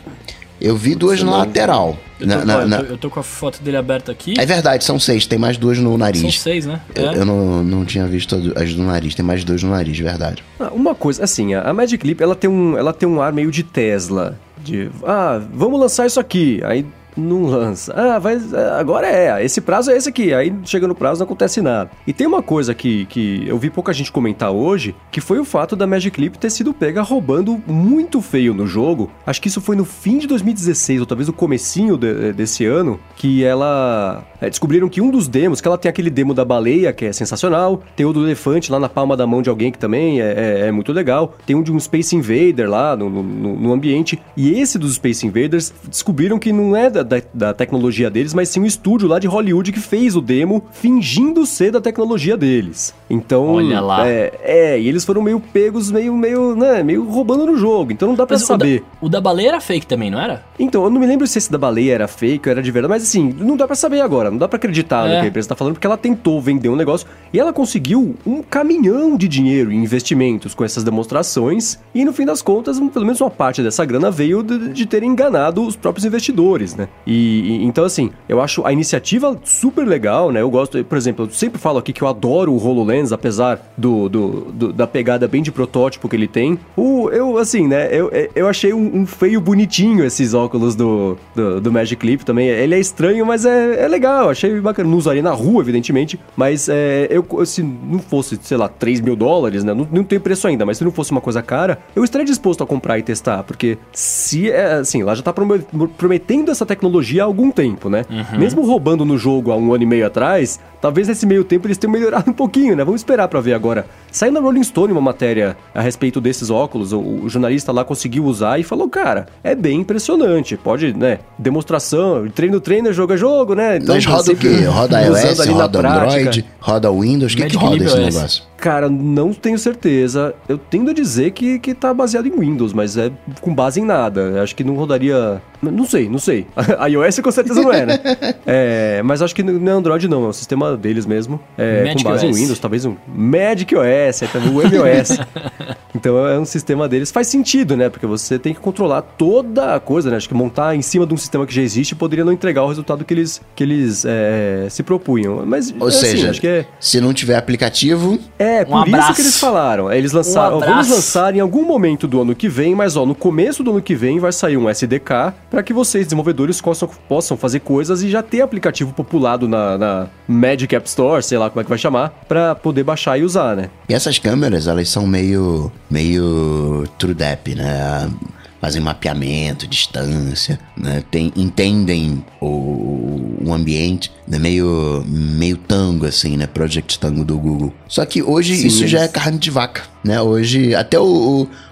Eu vi duas na lateral. Eu tô, na, na, na... eu tô, com a foto dele aberta aqui. É verdade, são seis, tem mais duas no nariz. São seis, né? É. Eu, eu, não, não tinha visto as do nariz, tem mais duas no nariz, verdade. Ah, uma coisa, assim, a Magic Leap, ela tem, um, ela tem um ar meio de Tesla. De, ah, vamos lançar isso aqui. Aí não lança. Ah, vai, agora é, esse prazo é esse aqui. Aí chega no prazo não acontece nada. E tem uma coisa que, que eu vi pouca gente comentar hoje, que foi o fato da Magic Clip ter sido pega roubando muito feio no jogo. Acho que isso foi no fim de 2016, ou talvez no comecinho de, desse ano, que ela... É, descobriram que um dos demos, que ela tem aquele demo da baleia, que é sensacional, tem o do elefante lá na palma da mão de alguém, que também é, é, é muito legal, tem um de um Space Invader lá no, no, no ambiente, e esse dos Space Invaders descobriram que não é da, da, da, tecnologia deles, mas sim um estúdio lá de Hollywood que fez o demo fingindo ser da tecnologia deles. Então, olha lá. É, é, e eles foram meio pegos, meio, meio, né, meio roubando no jogo. Então não dá para saber. O da, o da, baleia era fake também, não era? Então, eu não me lembro se esse da baleia era fake ou era de verdade, mas assim, não dá para saber agora, não dá para acreditar é. no que a empresa tá falando, porque ela tentou vender um negócio e ela conseguiu um caminhão de dinheiro em investimentos com essas demonstrações, e no fim das contas, pelo menos uma parte dessa grana veio de, de ter enganado os próprios investidores, né? E, e, então, assim, eu acho a iniciativa super legal, né? Eu gosto, por exemplo, eu sempre falo aqui que eu adoro o HoloLens, apesar do, do, do da pegada bem de protótipo que ele tem. O, eu, assim, né? Eu, eu achei um, um feio bonitinho esses óculos do, do, do, Magic Clip também. Ele é estranho, mas é, é legal. Achei bacana. Não usaria na rua, evidentemente, mas é, eu, se não fosse, sei lá, 3 mil dólares, né? Não, não tem preço ainda, mas se não fosse uma coisa cara, eu estaria disposto a comprar e testar, porque se é assim, lá já tá prometendo essa tecnologia há algum tempo, né? Uhum. Mesmo roubando no jogo há um ano e meio atrás, talvez nesse meio tempo eles tenham melhorado um pouquinho, né? Vamos esperar para ver agora. Saiu na Rolling Stone uma matéria a respeito desses óculos, o, o, jornalista lá conseguiu usar e falou, cara, é bem impressionante, pode, né? Demonstração, treino, treino, jogo é jogo, né? Então, Mas roda o quê? Roda iOS, roda Android, roda Windows, o que, que roda esse negócio? Cara, não tenho certeza. Eu tendo a dizer que, que tá baseado em Windows, mas é com base em nada. Acho que não rodaria. Não sei, não sei. A iOS com certeza não é, né? é, mas acho que não é Android, não. É o sistema deles mesmo. É, com base OS. em Windows, talvez um Magic OS, é também o MOS. então é um sistema deles. Faz sentido, né? Porque você tem que controlar toda a coisa, né? Acho que montar em cima de um sistema que já existe poderia não entregar o resultado que eles, que eles é, se propunham. Mas, Ou assim, seja, acho que é... se não tiver aplicativo. É, um por abraço. isso que eles falaram. Eles lançaram. Um vamos lançar em algum momento do ano que vem, mas ó, no começo do ano que vem vai sair um SDK para que vocês, desenvolvedores, possam, possam fazer coisas e já ter aplicativo populado na, na Magic App Store, sei lá como é que vai chamar, para poder baixar e usar, né? E essas câmeras, elas são meio. meio TrueDep, né? fazem mapeamento, distância, né? Tem, entendem o, o ambiente, né? meio, meio tango, assim, né? Project Tango do Google. Só que hoje Sim, isso já é carne de vaca, né? Hoje, até o,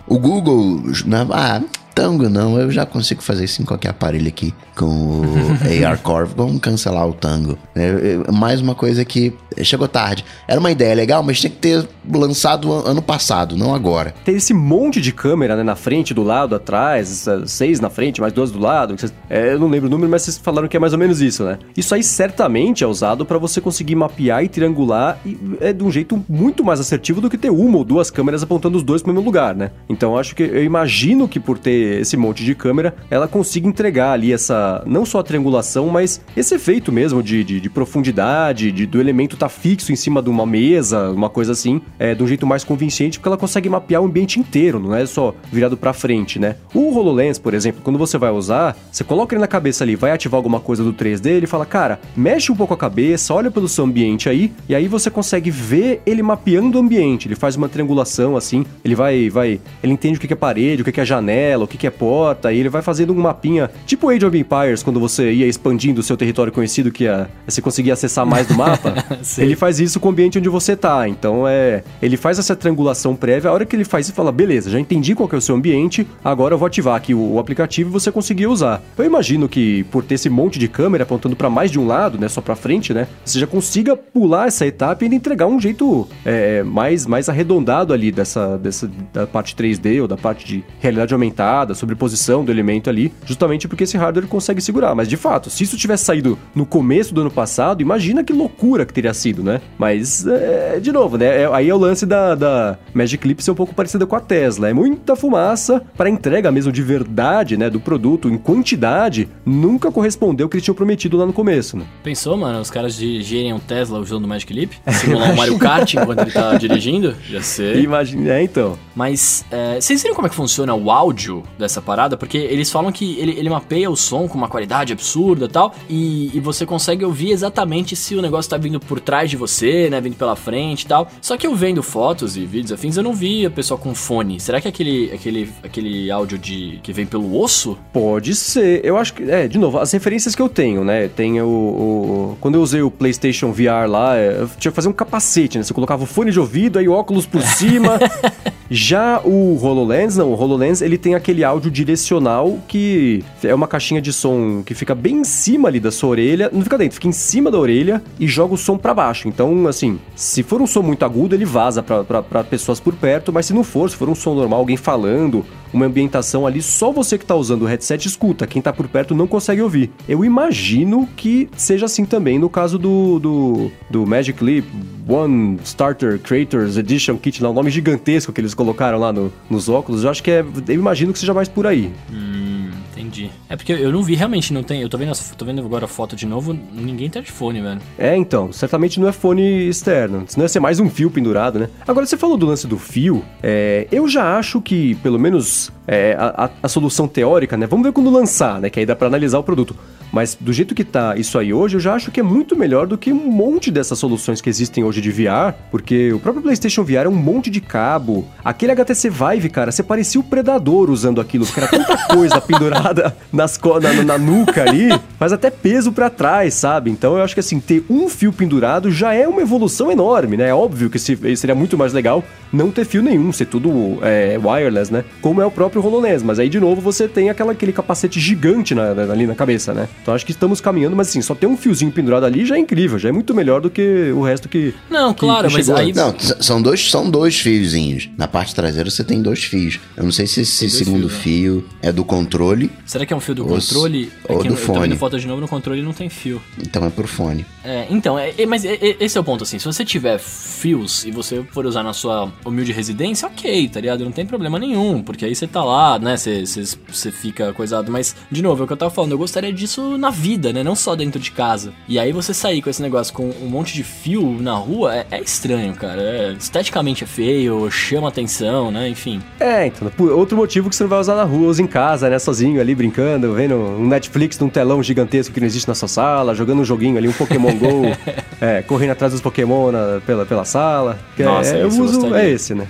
o, o Google, né? Ah, tango não, eu já consigo fazer isso em qualquer aparelho aqui com o AR Core. Vamos cancelar o tango. É, é, mais uma coisa que chegou tarde. Era uma ideia legal, mas tinha que ter lançado ano passado, não agora. Tem esse monte de câmera, né, na frente, do lado, atrás, seis na frente, mais duas do lado. É, eu não lembro o número, mas vocês falaram que é mais ou menos isso, né? Isso aí certamente é usado para você conseguir mapear e triangular e é de um jeito muito mais assertivo do que ter uma ou duas câmeras apontando os dois para o mesmo lugar, né? Então acho que eu imagino que por ter esse monte de câmera, ela consiga entregar ali essa, não só a triangulação, mas esse efeito mesmo de, de, de profundidade, de, do elemento estar tá fixo em cima de uma mesa, uma coisa assim, é, de um jeito mais convincente, porque ela consegue mapear o ambiente inteiro, não é só virado para frente, né? O HoloLens, por exemplo, quando você vai usar, você coloca ele na cabeça ali, vai ativar alguma coisa do 3D, ele fala, cara, mexe um pouco a cabeça, olha pelo seu ambiente aí, e aí você consegue ver ele mapeando o ambiente, ele faz uma triangulação assim, ele vai, vai, ele entende o que é parede, o que é janela, o que é porta, e ele vai fazendo um mapinha, tipo Age of Empires, quando você ia expandindo o seu território conhecido, que ia, você conseguia acessar mais do mapa, ele faz isso com o ambiente onde você tá, então é, ele faz essa triangulação prévia, a hora que ele faz isso, fala, beleza, já entendi qual é o seu ambiente, agora eu vou ativar aqui o, o aplicativo e você conseguir usar. Eu imagino que por ter esse monte de câmera apontando para mais de um lado, né, só para frente, né, você já consiga pular essa etapa e ainda entregar um jeito é, mais, mais arredondado ali dessa, dessa da parte 3D ou da parte de realidade aumentada, sobreposição do elemento ali, justamente porque esse hardware consegue segurar. Mas de fato, se isso tivesse saído no começo do ano passado, imagina que loucura que teria sido, né? Mas, é, de novo, né? É, aí é o lance da, da Magic Clip ser um pouco parecida com a Tesla. É muita fumaça para entrega mesmo de verdade, né? Do produto em quantidade, nunca correspondeu ao que eles tinham prometido lá no começo, né? Pensou, mano, os caras dirigirem um Tesla usando o Magic Clip? Simular um Mario Kart enquanto ele tá dirigindo? Já sei. Imagina, é então. Mas, é, vocês viram como é que funciona o áudio dessa parada? Porque eles falam que ele, ele mapeia o som com uma qualidade absurda e tal, e, e você consegue ouvir exatamente se o negócio tá vindo por trás de você, né, vindo pela frente e tal. Só que eu vendo fotos e vídeos afins, eu não vi a pessoa com fone. Será que é aquele, aquele, aquele áudio de que vem pelo osso? Pode ser. Eu acho que, é, de novo, as referências que eu tenho, né, tem o, o quando eu usei o PlayStation VR lá, é, eu tinha que fazer um capacete, né? Você colocava o fone de ouvido, aí óculos por cima. Já o HoloLens, não, o HoloLens ele tem aquele áudio direcional que é uma caixinha de som que fica bem em cima ali da sua orelha, não fica dentro, fica em cima da orelha e joga o som para baixo. Então, assim, se for um som muito agudo, ele vaza para pessoas por perto, mas se não for, se for um som normal, alguém falando, uma ambientação ali, só você que tá usando o headset escuta, quem tá por perto não consegue ouvir. Eu imagino que seja assim também no caso do, do, do Magic Leap One Starter Creators Edition Kit, lá, um nome gigantesco que eles colocaram lá no, nos óculos. Eu acho que é. Eu imagino que seja mais por aí. Hum, entendi. É porque eu não vi realmente, não tem. Eu tô vendo, tô vendo agora a foto de novo, ninguém tá de fone, velho. É, então, certamente não é fone externo. Senão ia ser mais um fio pendurado, né? Agora, você falou do lance do fio. É, eu já acho que, pelo menos, é, a, a, a, solução teórica, né? Vamos ver quando lançar, né? Que aí dá pra analisar o produto. Mas do jeito que tá isso aí hoje, eu já acho que é muito melhor do que um monte dessas soluções que existem hoje de VR, porque o próprio PlayStation VR é um monte de cabo. Aquele HTC Vive, cara, você parecia o predador usando aquilo, porque era tanta coisa pendurada nas, na, na nuca ali, faz até peso para trás, sabe? Então eu acho que assim, ter um fio pendurado já é uma evolução enorme, né? É óbvio que seria muito mais legal não ter fio nenhum, ser tudo é, wireless, né? Como é o próprio HoloLens, mas aí de novo você tem aquela, aquele capacete gigante na, na, ali na cabeça, né? Então acho que estamos caminhando, mas assim, só ter um fiozinho pendurado ali já é incrível, já é muito melhor do que o resto que. Não, que, claro, que mas aí. Não, são dois, são dois fiozinhos. Na parte traseira você tem dois fios. Eu não sei se esse segundo fios, né? fio é do controle. Será que é um fio do controle? Ou, é do eu, fone. Eu tô vendo foto de novo no controle não tem fio. Então é pro fone. É, então, é, é, mas é, é, esse é o ponto, assim. Se você tiver fios e você for usar na sua humilde residência, ok, tá ligado? Não tem problema nenhum, porque aí você tá lá, né? Você, você, você fica coisado. Mas, de novo, é o que eu tava falando, eu gostaria disso na vida, né? Não só dentro de casa. E aí você sair com esse negócio com um monte de fio na rua é, é estranho, cara. É, esteticamente é feio, chama atenção, né? Enfim. É, então, outro motivo que você não vai usar na rua, usa em casa, né? Sozinho ali brincando, vendo um Netflix num telão gigantesco que não existe na sua sala, jogando um joguinho ali, um Pokémon GO, é, correndo atrás dos Pokémon na, pela, pela sala. Nossa, é, eu uso, é esse, né?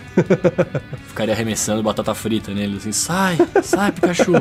Ficaria arremessando batata frita nele, assim, sai, sai, Pikachu.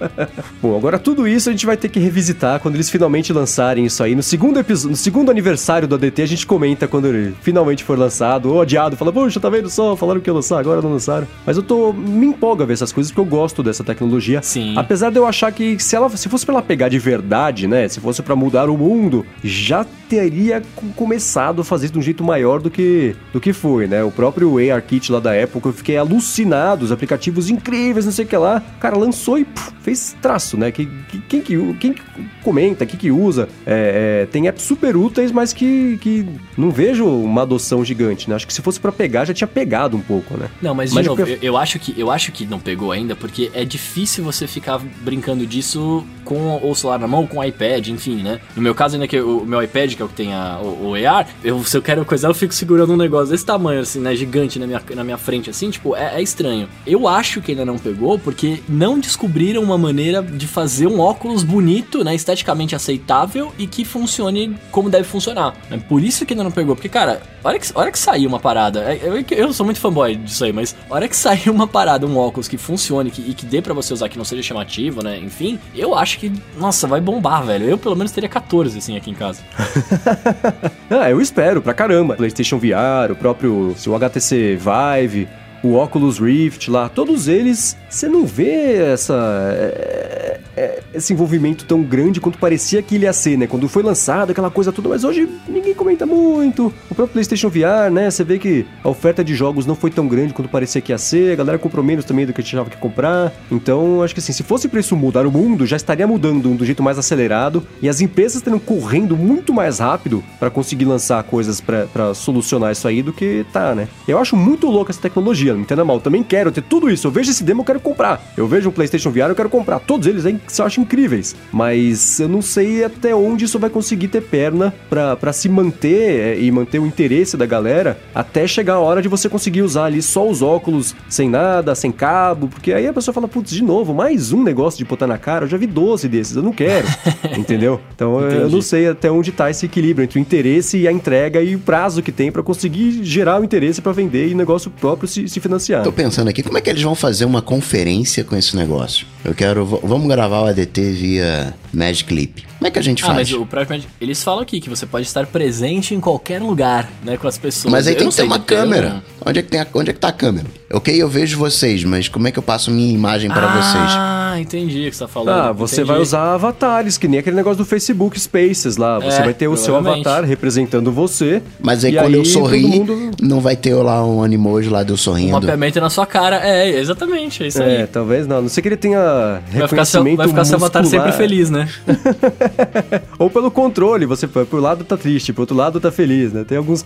Bom, agora tudo isso a gente vai ter que revisitar quando eles finalmente lançarem isso aí. No segundo no segundo aniversário do ADT, a gente comenta quando ele finalmente for lançado. O odiado fala, poxa, tá vendo só? Falaram que ia lançar, agora não lançaram. Mas eu tô. Me empolga ver essas coisas porque eu gosto dessa tecnologia. Sim. Apesar de eu achar que se ela se fosse pra ela pegar de verdade, né? Se fosse para mudar o mundo, já teria começado a fazer de um jeito maior do que, do que foi, né? O próprio ARKit lá da época, eu fiquei alucinado, os aplicativos incríveis, não sei o que lá. O cara lançou e puf, fez traço, né? Que, que, quem, que, quem que comenta, quem que usa. É, é, tem apps super úteis, mas que, que não vejo uma adoção gigante, né? Acho que se fosse para pegar, já tinha pegado um pouco, né? Não, mas de mas novo, eu, eu, acho que, eu acho que não pegou ainda, porque é difícil você ficar brincando disso com o celular na mão, com o iPad, enfim, né? No meu caso, ainda que o meu iPad, que é o que tem a, o, o AR, eu, se eu quero coisa, eu fico segurando um negócio desse tamanho, assim, né? Gigante na minha, na minha frente, assim, tipo, é, é estranho. Eu acho que ainda não pegou, porque não descobriram uma maneira de fazer um óculos bonito, né? Esteticamente aceitável e que funcione como deve funcionar. É por isso que ainda não pegou, porque, cara, hora que, hora que sair uma parada, é, eu, eu sou muito fanboy disso aí, mas hora que sair uma parada, um óculos que funcione que, e que dê para você usar, que não seja chamativo, né? Enfim, eu acho que, nossa, vai bombar, velho. Eu pelo menos teria 14, assim, aqui em casa. ah, eu espero, pra caramba. PlayStation VR, o próprio seu HTC Vive, o Oculus Rift lá, todos eles, você não vê essa. É, é, esse envolvimento tão grande quanto parecia que ele ia ser, né? Quando foi lançado, aquela coisa toda, mas hoje ninguém comenta muito. O próprio PlayStation VR, né? Você vê que a oferta de jogos não foi tão grande quanto parecia que ia ser, a galera comprou menos também do que achava que comprar. Então, acho que assim, se fosse pra isso mudar o mundo, já estaria mudando do jeito mais acelerado e as empresas estariam correndo muito mais rápido para conseguir lançar coisas para solucionar isso aí do que tá, né? Eu acho muito louca essa tecnologia, não entenda mal. Também quero ter tudo isso. Eu vejo esse demo, eu quero comprar. Eu vejo um PlayStation VR, eu quero comprar. Todos eles aí eu acho incríveis. Mas eu não sei até onde isso vai conseguir ter perna para se manter é, e manter o interesse da galera até chegar a hora de você conseguir usar ali só os óculos sem nada, sem cabo. Porque aí a pessoa fala, putz, de novo, mais um negócio de botar na cara. Eu já vi 12 desses, eu não quero. entendeu? Então Entendi. eu não sei até onde tá esse equilíbrio entre o interesse e a entrega e o prazo que tem para conseguir gerar o interesse para vender e o negócio próprio se, se financiar. Tô pensando aqui, como é que eles vão fazer uma conferência com esse negócio? Eu quero. Vamos gravar o ADT via Magic Clip. Como é que a gente ah, faz? Mas o próprio eles falam aqui que você pode estar presente em qualquer lugar, né, com as pessoas. Mas aí eu tem que ter uma câmera. Um... Onde é que tem a, onde é que tá a câmera? Ok, eu vejo vocês, mas como é que eu passo minha imagem para ah, vocês? Ah, entendi o que você tá falando. Ah, você entendi. vai usar avatares, que nem aquele negócio do Facebook Spaces lá. Você é, vai ter o seu avatar representando você. Mas aí quando aí, eu sorrir, mundo... não vai ter lá um animoji lá de eu sorrindo. Um mapeamento na sua cara. É, exatamente, é isso é, aí. É, talvez não. Não sei que ele tenha vai ficar seu, vai ficar seu avatar sempre feliz, né? Ou pelo controle, você foi pro lado tá triste, pro outro lado tá feliz, né? Tem alguns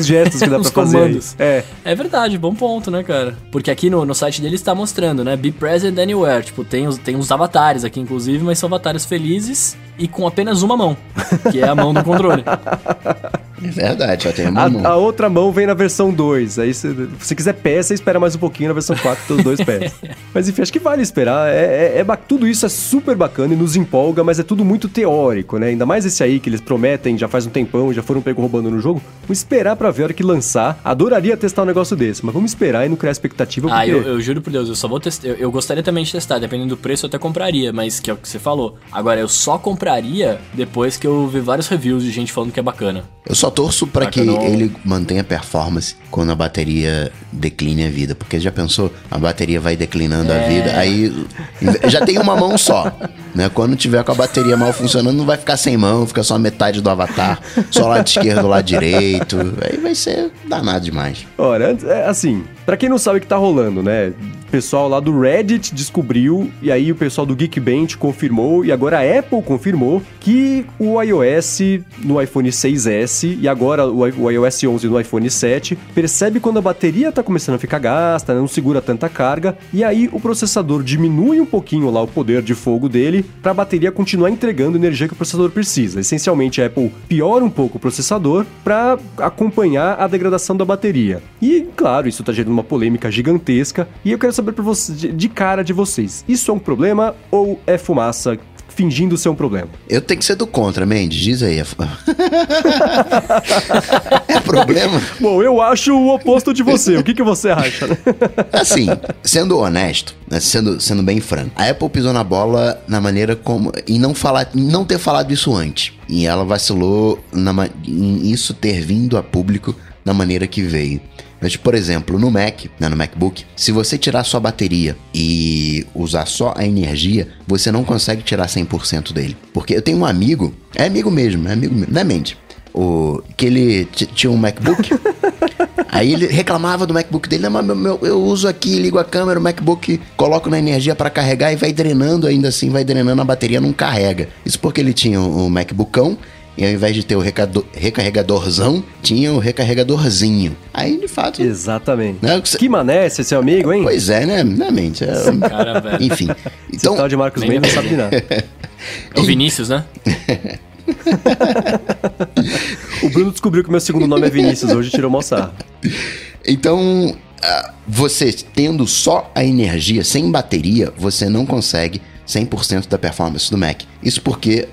gestos que dá pra fazer. Comandos. É. é verdade, bom ponto, né, cara? Porque aqui no, no site dele está mostrando, né? Be present anywhere. Tipo, tem os, tem os avatares aqui, inclusive, mas são avatares felizes e com apenas uma mão, que é a mão do controle. É verdade, só tem uma a, mão. A outra mão vem na versão 2. Aí se você quiser pé, você espera mais um pouquinho na versão 4, tem os dois pés. mas enfim, acho que vale esperar. É, é, é, tudo isso é super bacana e nos empolga, mas é tudo muito teórico, né? Ainda mais esse aí que eles prometem já faz um tempão, já foram pego roubando no jogo. Vamos esperar pra ver a hora que lançar. Adoraria testar um negócio desse, mas vamos esperar e não criar expectativa. Ah, porque... eu, eu, juro por Deus, eu só vou testar. Eu, eu, gostaria também de testar, dependendo do preço eu até compraria, mas que é o que você falou. Agora, eu só compraria depois que eu ver vários reviews de gente falando que é bacana. Eu só torço para que não... ele mantenha performance quando a bateria decline a vida. Porque já pensou, a bateria vai declinando é... a vida, aí já tem uma mão só. Né? Quando tiver com a bateria mal funcionando, não vai ficar sem mão, fica só metade do avatar, só lado esquerdo, lado direito. Aí vai ser danado demais. Olha, é assim, para quem não sabe o que tá rolando, né? O pessoal lá do Reddit descobriu, e aí o pessoal do Geekbench confirmou, e agora a Apple confirmou que o iOS no iPhone 6S e agora o iOS 11 no iPhone 7 percebe quando a bateria tá começando a ficar gasta, né? não segura tanta carga, e aí o processador diminui um pouquinho lá o poder de fogo dele para a bateria continuar entregando energia que o processador precisa. Essencialmente a Apple piora um pouco o processador para acompanhar a degradação da bateria. E claro, isso tá gerando uma polêmica gigantesca, e eu quero saber você, de cara de vocês, isso é um problema ou é fumaça fingindo ser um problema? Eu tenho que ser do contra, Mendes, diz aí. é problema? Bom, eu acho o oposto de você. O que, que você acha? assim, sendo honesto, né, sendo, sendo bem franco, a Apple pisou na bola na maneira como. em não, falar, não ter falado isso antes. E ela vacilou na, em isso ter vindo a público da maneira que veio. Mas, por exemplo, no Mac, né, no MacBook, se você tirar sua bateria e usar só a energia, você não consegue tirar 100% dele. Porque eu tenho um amigo, é amigo mesmo, é amigo mesmo, não é mente. o, que ele tinha um MacBook. Aí ele reclamava do MacBook dele, não, mas meu, meu- eu uso aqui, ligo a câmera, o MacBook coloco na energia para carregar e vai drenando, ainda assim vai drenando, a bateria não carrega. Isso porque ele tinha um, um MacBookão e ao invés de ter o recado- recarregadorzão, tinha o recarregadorzinho. Aí, de fato, Exatamente. Né, Que mané esse seu amigo, hein? pois é, né? Na mente. é- Cara, velho. enfim. Esse Então, tal de Marcos nem- Mendes não sabe de nada. É o Vinícius, né? O Bruno descobriu que meu segundo nome é Vinícius, hoje tirou sarro. Então, ah, você tendo só a energia sem bateria, você não consegue 100% da performance do Mac. Isso porque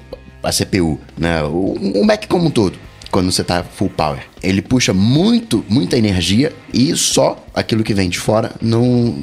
a CPU, né, o, o Mac como um todo, quando você tá full power, ele puxa muito, muita energia e só aquilo que vem de fora não,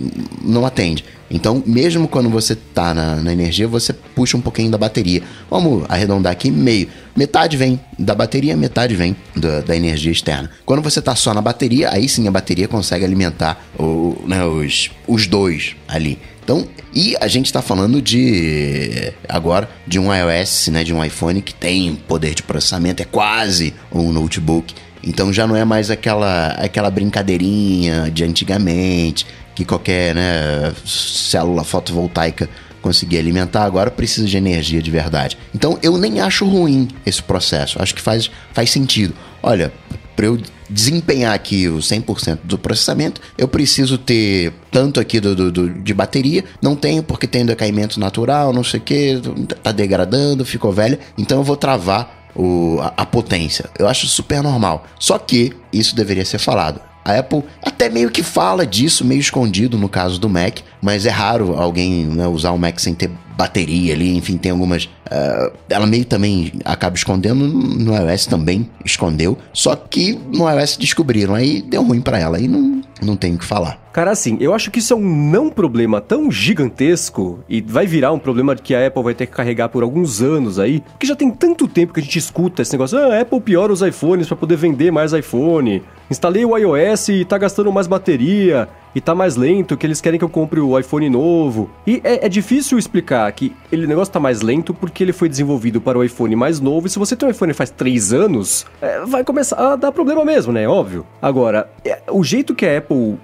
não atende. Então, mesmo quando você tá na, na energia, você puxa um pouquinho da bateria. Vamos arredondar aqui meio. Metade vem da bateria, metade vem da, energia externa. Quando você tá só na bateria, aí sim a bateria consegue alimentar o, né, os, os dois ali. Então, e a gente tá falando de agora de um iOS, né, de um iPhone que tem poder de processamento, é quase um notebook. Então já não é mais aquela aquela brincadeirinha de antigamente, que qualquer, né, célula fotovoltaica conseguia alimentar, agora precisa de energia de verdade. Então eu nem acho ruim esse processo, acho que faz, faz sentido. Olha, para eu desempenhar aqui o 100% do processamento, eu preciso ter tanto aqui do, do- do- de bateria, não tenho porque tem decaimento natural, não sei o que, tá degradando, ficou velha, então eu vou travar o- a, a potência. Eu acho super normal. Só que isso deveria ser falado. A Apple até meio que fala disso, meio escondido no caso do Mac, mas é raro alguém né, usar o Mac sem ter bateria ali, enfim, tem algumas. ah, ela meio também acaba escondendo, no iOS também escondeu, só que no iOS descobriram, aí deu ruim pra ela, aí não, não tem o que falar. Cara, assim, eu acho que isso é um não problema tão gigantesco e vai virar um problema que a Apple vai ter que carregar por alguns anos aí, porque já tem tanto tempo que a gente escuta esse negócio, ah, a Apple piora os iPhones pra poder vender mais iPhone, instalei o iOS e tá gastando mais bateria, e tá mais lento, que eles querem que eu compre o iPhone novo. E é, é difícil explicar que ele o negócio tá mais lento porque ele foi desenvolvido para o iPhone mais novo. E se você tem um iPhone faz 3 anos, é, vai começar a dar problema mesmo, né? Óbvio. Agora, é, o jeito que a Apple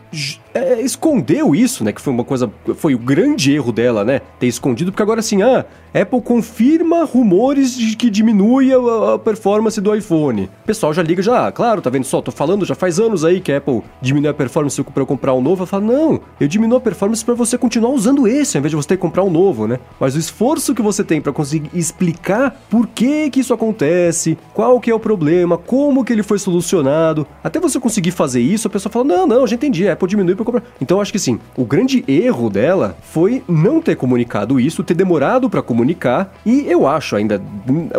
é, escondeu isso, né? Que foi uma coisa. Foi o grande erro dela, né? Ter escondido, porque agora assim, ah, Apple confirma rumores de que diminui a, a performance do iPhone. O pessoal já liga, já, ah, claro, tá vendo só? Tô falando já faz anos aí que a Apple diminui a performance pra eu comprar um novo. Eu falo, não, eu diminuo a performance pra você continuar usando esse, ao invés de você ter que comprar um novo, né? Mas o esforço que você tem pra conseguir explicar por que que isso acontece, qual que é o problema, como que ele foi solucionado, até você conseguir fazer isso, a pessoa fala, não, não, já entendi, a Apple diminui pra eu comprar. Então acho que sim, o grande erro dela foi não ter comunicado isso, ter demorado pra comunicar, e eu acho ainda,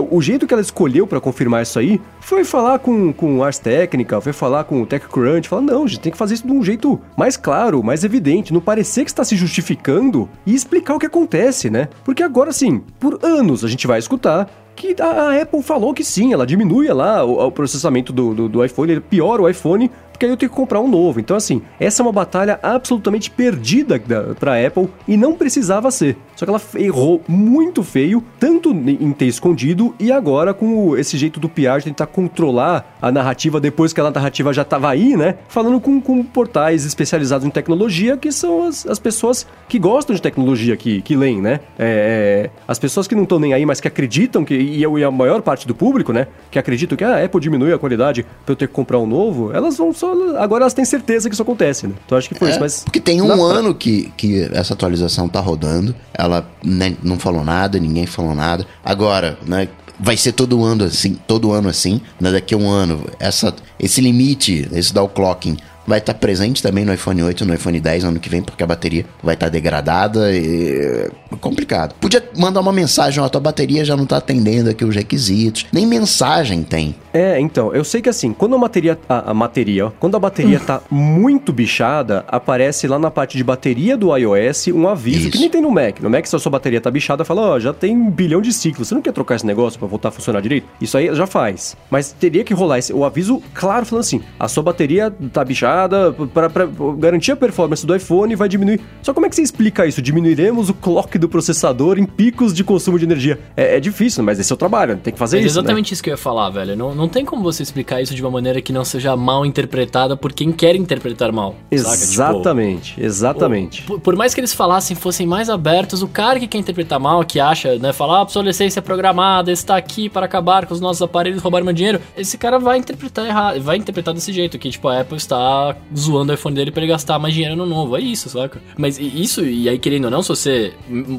o jeito que ela escolheu pra confirmar isso aí, foi falar com, com Ars Técnica, foi falar com o TechCrunch, falar, não, a gente tem que fazer isso de um jeito mais claro, mais evidente, não parecer que está se justificando e explicar o que acontece, né? Porque agora sim, por anos a gente vai escutar que a Apple falou que sim, ela diminui lá o, o processamento do, do, do iPhone, ele piora o iPhone, porque aí eu tenho que comprar um novo. Então, assim, essa é uma batalha absolutamente perdida da, pra Apple e não precisava ser. Só que ela errou muito feio, tanto em ter escondido e agora com esse jeito do de tentar controlar a narrativa depois que a narrativa já tava aí, né? Falando com, com portais especializados em tecnologia, que são as, as pessoas que gostam de tecnologia, que, que leem, né? É, é, as pessoas que não estão nem aí, mas que acreditam, que, e a- e a maior parte do público, né? Que acreditam que ah, a Apple diminui a qualidade pra eu ter que comprar um novo, elas vão só. Agora elas têm certeza que isso acontece, né? Então acho que foi É, isso, mas. Porque tem um pra- ano que, que essa atualização tá rodando, ela né, não falou nada, ninguém falou nada. Agora, né? Vai ser todo ano assim, todo ano assim. Né, daqui a um ano, essa, esse limite, esse down clocking, vai estar presente também no iPhone 8 e no iPhone 10 ano que vem, porque a bateria vai estar degradada e é complicado. Podia mandar uma mensagem, ó, a tua bateria já não tá atendendo aqui os requisitos. Nem mensagem tem. É, então, eu sei que assim, quando a bateria, a, a bateria, ó, quando a bateria tá muito bichada, aparece lá na parte de bateria do iOS um aviso Isso. que nem tem no Mac. No Mac, se a sua bateria tá bichada, fala, ó, já tem um bilhão de ciclos, você não quer trocar esse negócio pra voltar a funcionar direito? Isso aí já faz. Mas teria que rolar esse, o aviso claro falando assim, a sua bateria tá bichada, para garantir a performance do iPhone vai diminuir. Só como é que você explica isso? Diminuiremos o clock do processador em picos de consumo de energia. É, é difícil, mas esse é o trabalho, tem que fazer mas isso. É exatamente né? isso que eu ia falar, velho. Não, não tem como você explicar isso de uma maneira que não seja mal interpretada por quem quer interpretar mal. Exatamente, tipo, exatamente. Por, por, mais que eles falassem, fossem mais abertos, o cara que quer interpretar mal, que acha, né, falar ah, obsolescência programada, está aqui para acabar com os nossos aparelhos, roubar meu dinheiro, esse cara vai interpretar errado, vai interpretar desse jeito, que tipo, a Apple está zoando o iPhone dele para ele gastar mais dinheiro no novo. É isso, saca? Mas isso, e aí querendo ou não, se você,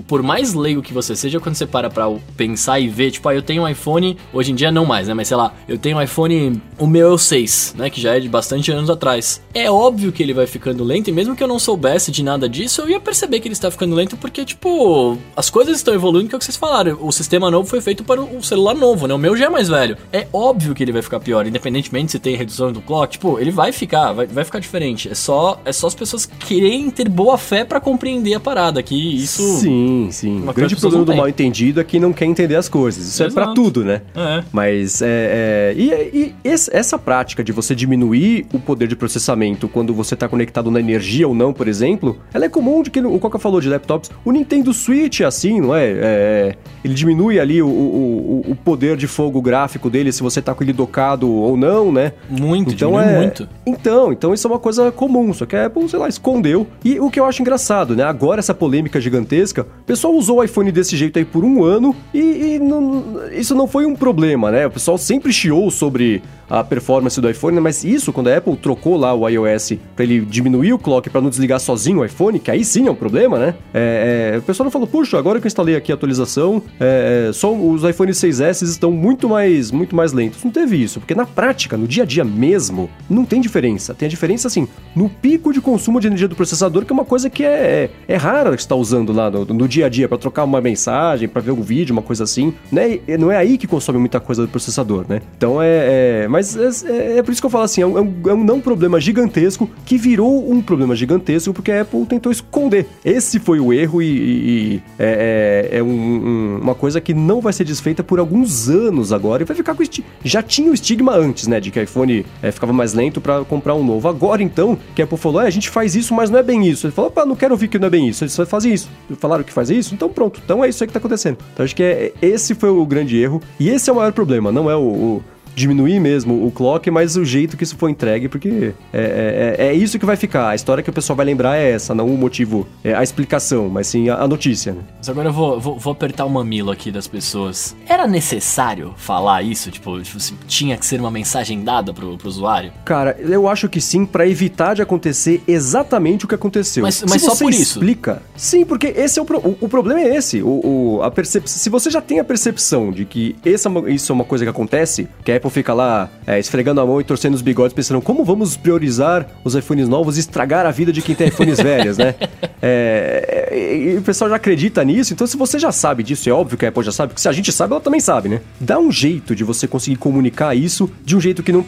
por mais leigo que você seja, quando você para pra pensar e ver, tipo, ah, eu tenho um iPhone, hoje em dia não mais, né, mas sei lá, eu tenho um iPhone, o meu é o 6, né, que já é de bastante anos atrás. É óbvio que ele vai ficando lento, e mesmo que eu não soubesse de nada disso, eu ia perceber que ele está ficando lento, porque, tipo, as coisas estão evoluindo, que é o que vocês falaram. O sistema novo foi feito para o celular novo, né? O meu já é mais velho. É óbvio que ele vai ficar pior, independentemente se tem redução do clock, tipo, ele vai ficar, vai, vai ficar diferente. É só, é só as pessoas querem ter boa fé para compreender a parada, que isso... Sim, sim. O grande problema do mal entendido é que não quer entender as coisas. Isso Exato. é para tudo, né? É. Mas, é... é... E, e essa prática de você diminuir o poder de processamento quando você está conectado na energia ou não, por exemplo, ela é comum de que o Coca falou de laptops. O Nintendo Switch é assim, não é? é ele diminui ali o, o, o, poder de fogo gráfico dele se você está com ele docado ou não, né? Muito, então é muito. Então, então isso é uma coisa comum, só que a Apple, sei lá, escondeu. E o que eu acho engraçado, né? Agora essa polêmica gigantesca, o pessoal usou o iPhone desse jeito aí por um ano e, e não, isso não foi um problema, né? O pessoal sempre chiou sobre a performance do iPhone, mas isso, quando a Apple trocou lá o iOS para ele diminuir o clock para não desligar sozinho o iPhone, que aí sim é um problema, né? É, é, o pessoal não falou, puxa, agora que eu instalei aqui a atualização, é, é só os iPhone 6S estão muito mais, muito mais lentos. Não teve isso, porque na prática, no dia a dia mesmo, não tem diferença. Tem a diferença, assim, no pico de consumo de energia do processador, que é uma coisa que é, é, é rara que está usando lá no, no, dia a dia, para trocar uma mensagem, para ver um vídeo, uma coisa assim, né? Não é aí que consome muita coisa do processador, né? Então é, é mas é, é, é, por isso que eu falo assim, é um, é, um, é um, não problema gigantesco que virou um problema gigantesco porque a Apple tentou esconder. Esse foi o erro e, e é, é, é um, uma coisa que não vai ser desfeita por alguns anos agora e vai ficar com já tinha o estigma antes, né, de que o iPhone é, ficava mais lento para comprar um novo. Agora então, que a Apple falou, a gente faz isso, mas não é bem isso. Ele falou, opa, não quero ouvir que não é bem isso. Eles só fazem isso. Falaram que faz isso, então pronto. Então é isso aí que tá acontecendo. Então acho que é, esse foi o grande erro e esse é o maior problema, não é o, o diminuir mesmo o clock, mas o jeito que isso foi entregue, porque é, é, é, isso que vai ficar. A história que o pessoal vai lembrar é essa, não o motivo, é a explicação, mas sim a, a notícia. Né? Mas agora eu vou, vou, vou, apertar o mamilo aqui das pessoas. Era necessário falar isso? Tipo, tipo assim, tinha que ser uma mensagem dada pro, pro usuário? Cara, eu acho que sim, para evitar de acontecer exatamente o que aconteceu. Mas, mas só por isso? explica. Sim, porque esse é o, pro, o, o, problema é esse. O, o, a percep... Se você já tem a percepção de que essa, isso é uma coisa que acontece, que é Apple fica lá é, esfregando a mão e torcendo os bigodes, pensando como vamos priorizar os iPhones novos e estragar a vida de quem tem iPhones velhos, né? É, e, e o pessoal já acredita nisso, então se você já sabe disso, é óbvio que a Apple já sabe, porque se a gente sabe, ela também sabe, né? Dá um jeito de você conseguir comunicar isso de um jeito que não.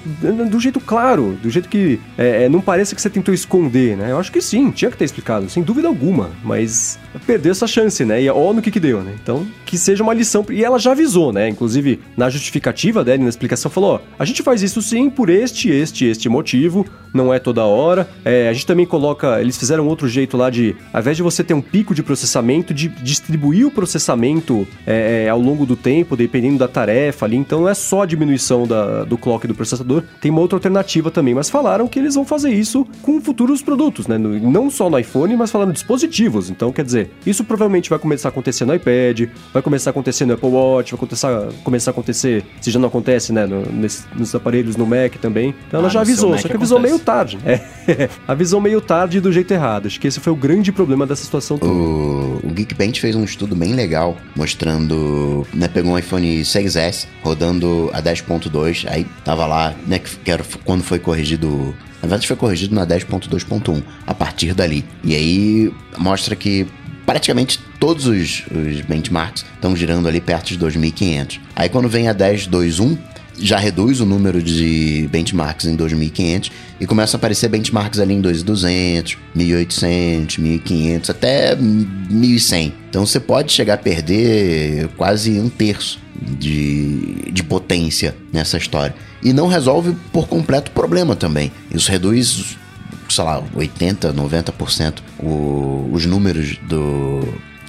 do jeito claro, do jeito que é, é não pareça que você tentou esconder, né? Eu acho que sim, tinha que ter explicado, sem dúvida alguma, mas perdeu essa chance, né? E ó no que que deu, né? Então, que seja uma lição. E ela já avisou, né? Inclusive, na justificativa dela, na explicação, falou: ó, a gente faz isso sim por este, este, este motivo, não é toda hora. É, a gente também coloca, eles fizeram outro jeito lá de, ao invés de você ter um pico de processamento, de distribuir o processamento é, é, ao longo do tempo, dependendo da tarefa ali. Então não é só a diminuição da, do clock do processador, tem uma outra alternativa também. Mas falaram que eles vão fazer isso com futuros produtos, né? Não só no iPhone, mas falando dispositivos. Então, quer dizer, isso provavelmente vai começar a acontecer no iPad, vai começar a acontecer no Apple Watch, vai começar, começar a acontecer, se já não acontece, né, no, nesse, nos aparelhos no Mac também. Então ela ah, já avisou, só que avisou meio tarde. É, avisou meio tarde do jeito errado. Acho que esse foi o grande problema dessa situação toda. O, o Geekbench fez um estudo bem legal, mostrando, né, pegou um iPhone 6S, rodando a 10.2, aí tava lá, né, que era quando foi corrigido na verdade, foi corrigido na 10.2.1 a partir dali. E aí mostra que praticamente todos os, os benchmarks estão girando ali perto de 2.500. Aí quando vem a 10.2.1, já reduz o número de benchmarks em 2.500 e começa a aparecer benchmarks ali em 2.200, 1.800, 1.500, até 1.100. Então você pode chegar a perder quase um terço de, de potência nessa história. E não resolve por completo o problema também. Isso reduz sei lá, 80, 90% o, os números do,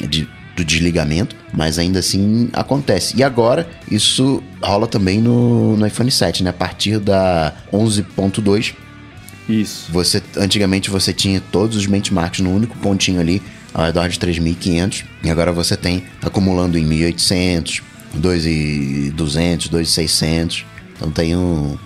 de, do desligamento, mas ainda assim acontece. E agora isso rola também no, no iPhone 7, né? A partir da 11.2 Isso. você antigamente você tinha todos os benchmarks no único pontinho ali ao redor de 3.500 e agora você tem acumulando em 1.800, 2.200, 2.600. Então tem um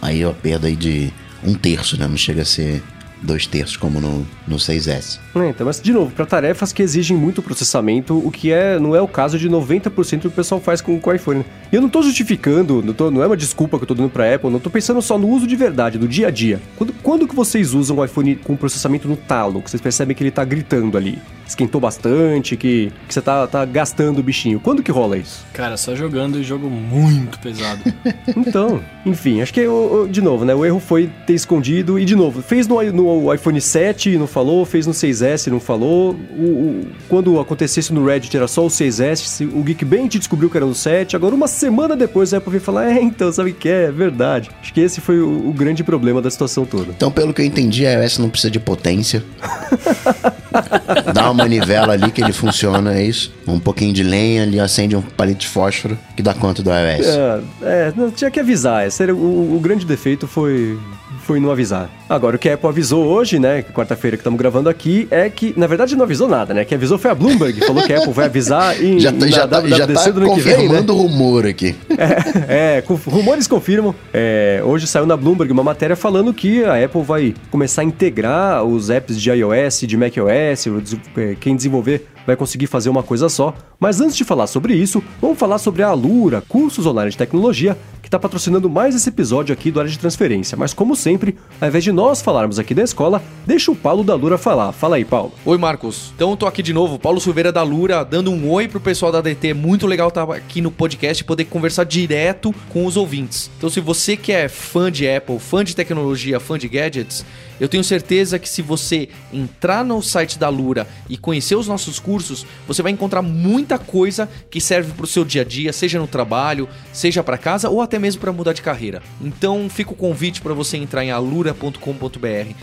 aí a perda aí de um terço, né? Não chega a ser dois terços como no, no 6S. É, então, mas de novo, para tarefas que exigem muito processamento, o que é não é o caso de 90% do que o pessoal faz com, o iPhone. E eu não tô justificando, não, tô- não é uma desculpa que eu tô dando pra Apple, não tô pensando só no uso de verdade, do dia a dia. Quando, quando que vocês usam o iPhone com processamento no talo, que vocês percebem que ele tá gritando ali? Esquentou bastante, que, que você tá, tá gastando o bichinho. Quando que rola isso? Cara, só jogando e jogo muito pesado. Então, enfim, acho que, o- o- de novo, né? O erro foi ter escondido e, de novo, fez no, no iPhone 7 e não falou, fez no 6S e não falou. O, o- quando acontecesse no Reddit era só o 6S, se- o Geekbench descobriu que era no 7. Agora, uma semana depois, a Apple veio falar: É, então, sabe o que é? É verdade. Acho que esse foi o, o grande problema da situação toda. Então, pelo que eu entendi, a iOS não precisa de potência. Dá uma manivela ali que ele funciona, é isso. Um pouquinho de lenha ali, acende um palito de fósforo que dá conta do iOS. É, é, não, tinha que avisar. Era o, o grande defeito foi, foi não avisar. Agora, o que a Apple avisou hoje, né, quarta-feira que estamos gravando aqui, é que, na verdade, não avisou nada, né? Que avisou foi a Bloomberg, falou que a Apple vai avisar em, Já tá, na já tá, já tá do ano que vem, né? confirmando o rumor aqui. É, é, rumores confirmam. É, hoje saiu na Bloomberg uma matéria falando que a Apple vai começar a integrar os apps de iOS, de macOS, o é, quem desenvolver vai conseguir fazer uma coisa só. Mas antes de falar sobre isso, vamos falar sobre a Alura, cursos online de tecnologia, está patrocinando mais esse episódio aqui do Área de Transferência. Mas como sempre, ao invés de nós falarmos aqui da escola, deixa o Paulo da Alura falar. Fala aí, Paulo. Oi, Marcos. Então, tô aqui de novo, Paulo Silveira da Lura, dando um oi pro pessoal da DT. Muito legal estar aqui no podcast e poder conversar direto com os ouvintes. Então, se você que é fã de Apple, fã de tecnologia, fã de gadgets, eu tenho certeza que se você entrar no site da Lura e conhecer os nossos cursos, você vai encontrar muita coisa que serve pro seu dia a dia, seja no trabalho, seja para casa ou até mesmo para mudar de carreira. Então, fica o convite para você entrar em alura.com.br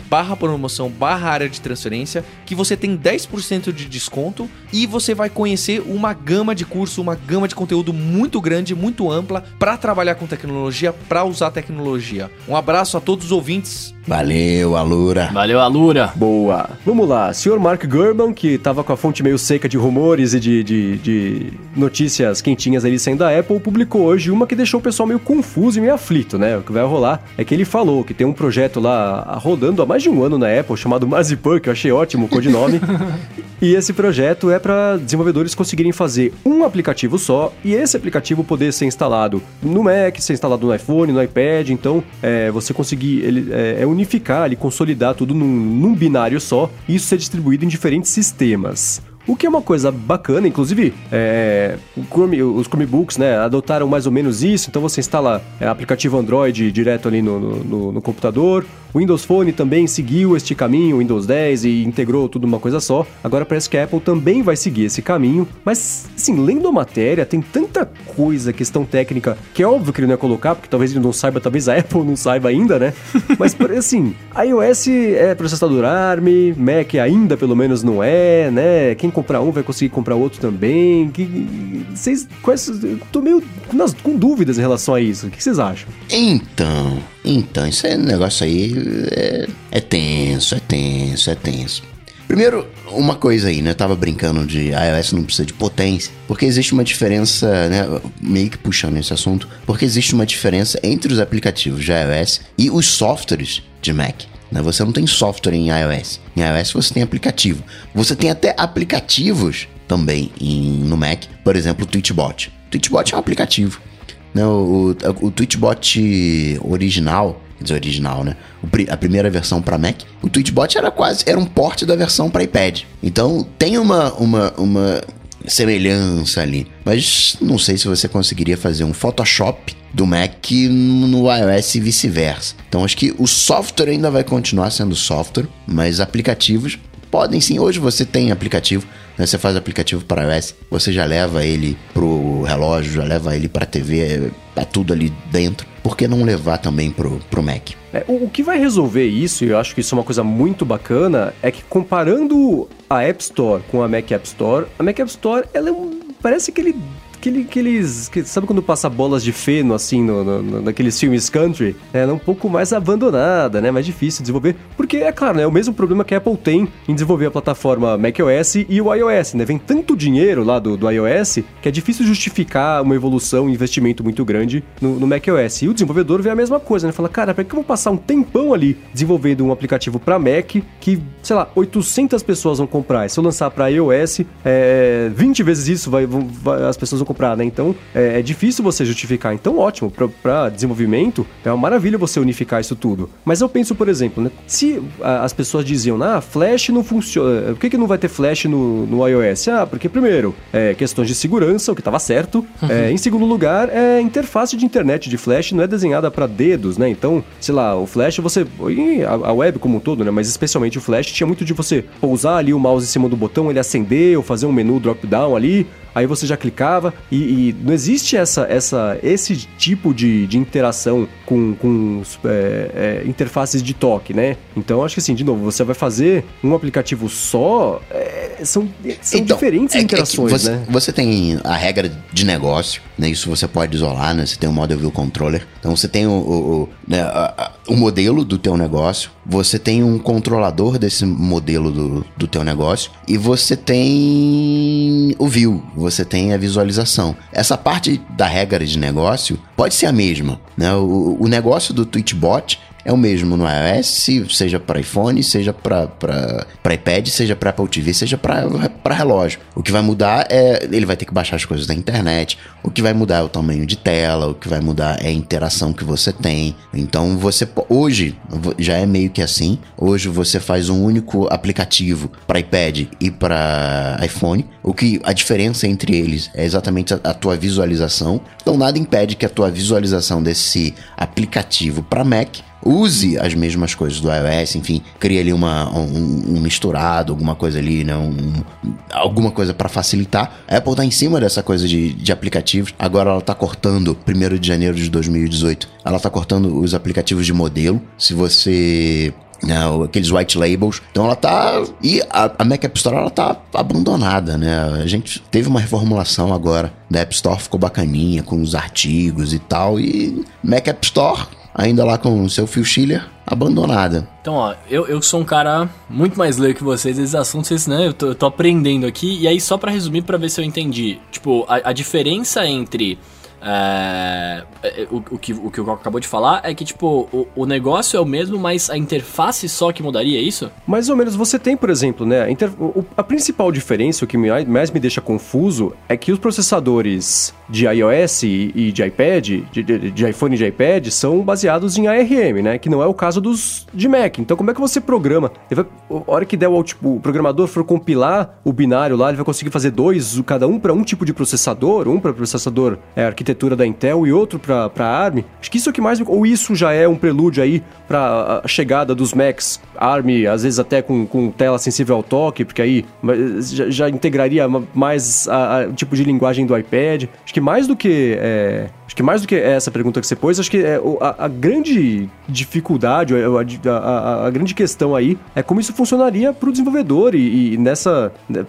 barra promoção barra área de transferência, que você tem 10% de desconto e você vai conhecer uma gama de curso, uma gama de conteúdo muito grande, muito ampla para trabalhar com tecnologia, para usar tecnologia. Um abraço a todos os ouvintes. Valeu, Alura. Valeu, Alura. Boa. Vamos lá. Senhor Mark Gurman, que tava com a fonte meio seca de rumores e de, de, de notícias quentinhas ali saindo da Apple, publicou hoje uma que deixou o pessoal meio confuso e meio aflito, né? O que vai rolar é que ele falou que tem um projeto lá rodando há mais de um ano na Apple, chamado Marzipan, que eu achei ótimo o codinome. e esse projeto é para desenvolvedores conseguirem fazer um aplicativo só e esse aplicativo poder ser instalado no Mac, ser instalado no iPhone, no iPad. Então, é, você conseguir ele, é, é unificar ali, consolidar tudo num, num binário só e isso ser distribuído em diferentes sistemas. O que é uma coisa bacana, inclusive é, Chrome- os Chromebooks né, adotaram mais ou menos isso, então você instala é, aplicativo Android direto ali no- no- no computador. O Windows Phone também seguiu este caminho, o Windows 10, e integrou tudo numa coisa só. Agora parece que a Apple também vai seguir esse caminho, mas assim, lendo a matéria, tem tanta coisa, questão técnica, que é óbvio que ele não ia colocar, porque talvez ele não saiba, talvez a Apple não saiba ainda, né? Mas assim, iOS é processador ARM, Mac ainda pelo menos não é, né? Quem comprar um vai conseguir comprar outro também. Que, vocês, quais, tô meio nas- com dúvidas em relação a isso. O que vocês acham? Então, então, esse é- negócio aí é, é tenso, é tenso, é tenso. Primeiro, uma coisa aí, né? Eu tava brincando de iOS não precisa de potência, porque existe uma diferença, né? Meio que puxando esse assunto, porque existe uma diferença entre os aplicativos de iOS e os softwares de Mac. Né? Você não tem software em iOS. Em iOS você tem aplicativo. Você tem até aplicativos também em- no Mac, por exemplo, o Twitchbot. O Twitchbot é um aplicativo. Né, o, o, o Twitchbot original, original, né? A primeira versão para Mac, o Twitchbot era quase era um porte da versão para iPad. Então tem uma, uma, uma semelhança ali. Mas não sei se você conseguiria fazer um Photoshop do Mac no iOS e vice-versa. Então acho que o software ainda vai continuar sendo software, mas aplicativos podem sim. Hoje você tem aplicativo, né? você faz aplicativo para iOS, você já leva ele pro relógio, já leva ele para TV, tá tudo ali dentro. Por que não levar também pro, pro Mac? É, o, o que vai resolver isso, e eu acho que isso é uma coisa muito bacana, é que comparando a App Store com a Mac App Store, a Mac App Store, ela é um, parece que ele aquele, aqueles. Que, sabe quando passa bolas de feno, assim, no, no, naqueles filmes country? É, ela é um pouco mais abandonada, né? Mais difícil de desenvolver. Porque, é claro, né? É o mesmo problema que a Apple tem em desenvolver a plataforma macOS e o iOS, né? Vem tanto dinheiro lá do, do iOS que é difícil justificar uma evolução, um investimento muito grande no, no macOS. E o desenvolvedor vê a mesma coisa, né? Fala, cara, pra que eu vou passar um tempão ali desenvolvendo um aplicativo para Mac que, sei lá, 800 pessoas vão comprar? E se eu lançar para iOS, é, 20 vezes isso vai, vai, as pessoas vão comprar, né? Então é, é difícil você justificar. Então, ótimo, para desenvolvimento, é uma maravilha você unificar isso tudo. Mas eu penso, por exemplo, né? Se a, as pessoas diziam, ah, Flash não funciona, por que, que não vai ter Flash no, no iOS? Ah, porque primeiro, é questões de segurança, o que estava certo. Uhum. É, em segundo lugar, é a interface de internet de Flash não é desenhada para dedos, né? Então, sei lá, o Flash você. A, a web como um todo, né? Mas especialmente o Flash tinha muito de você pousar ali o mouse em cima do botão, ele acender ou fazer um menu drop-down ali aí você já clicava e, e, não existe essa, essa, esse tipo de, de interação com, com é, é, interfaces de toque, né? Então acho que assim, de novo, você vai fazer um aplicativo só, é, são, são então, diferentes é interações, você, né? Você tem a regra de negócio, né? Isso você pode isolar, né? Você tem o Model View Controller, então você tem o, o, o, né, o modelo do teu negócio, você tem um controlador desse modelo do, do teu negócio e você tem o view, você tem a visualização. Essa parte da regra de negócio pode ser a mesma, né? O, o negócio do Twitchbot é o mesmo no iOS, seja para iPhone, seja para iPad, seja para Apple TV, seja para relógio. O que vai mudar é ele vai ter que baixar as coisas da internet. O que vai mudar é o tamanho de tela, o que vai mudar é a interação que você tem. Então você hoje já é meio que assim. Hoje você faz um único aplicativo para iPad e para iPhone. O que a diferença entre eles é exatamente a, a tua visualização. Então nada impede que a tua visualização desse aplicativo para Mac use as mesmas coisas do iOS, enfim, cria ali uma, um, um misturado, alguma coisa ali, né? Um, alguma coisa para facilitar. A Apple tá em cima dessa coisa de, de aplicativos. Agora ela tá cortando, 1 de janeiro de 2018, ela tá cortando os aplicativos de modelo. Se você não, né, aqueles white labels. Então ela tá. E a, a, Mac App Store ela tá abandonada, né? A gente teve uma reformulação agora da App Store, ficou bacaninha, com os artigos e tal. E Mac App Store ainda lá com o seu Phil Schiller, abandonada. Então, ó, eu, eu sou um cara muito mais leigo que vocês, esses assuntos, né? Eu tô, eu tô aprendendo aqui. E aí, só para resumir, para ver se eu entendi. Tipo, a, a diferença entre é, é, o, o, que, o que o Coco acabou de falar é que, tipo, o, o, negócio é o mesmo, mas a interface só que mudaria, é isso? Mais ou menos. Você tem, por exemplo, né? A, inter... a principal diferença, o que mais me deixa confuso, é que os processadores de iOS e de iPad, de, de, de iPhone e de iPad, são baseados em ARM, né? Que não é o caso dos de Mac. Então, como é que você programa? Vai, a hora que der o, tipo, o programador for compilar o binário lá, ele vai conseguir fazer dois, cada um para um tipo de processador, um para processador é, arquitetura arquitetura da Intel e outro para ARM. Acho que isso é o que mais. Ou isso já é um prelúdio aí para a chegada dos Macs ARM, às vezes até com, com tela sensível ao toque, porque aí já, já integraria mais o tipo de linguagem do iPad. Acho que mais do que. É, acho que mais do que essa pergunta que você pôs, acho que é, a, a grande dificuldade, a, a, a, grande questão aí é como isso funcionaria para o desenvolvedor e, e nessa. Né,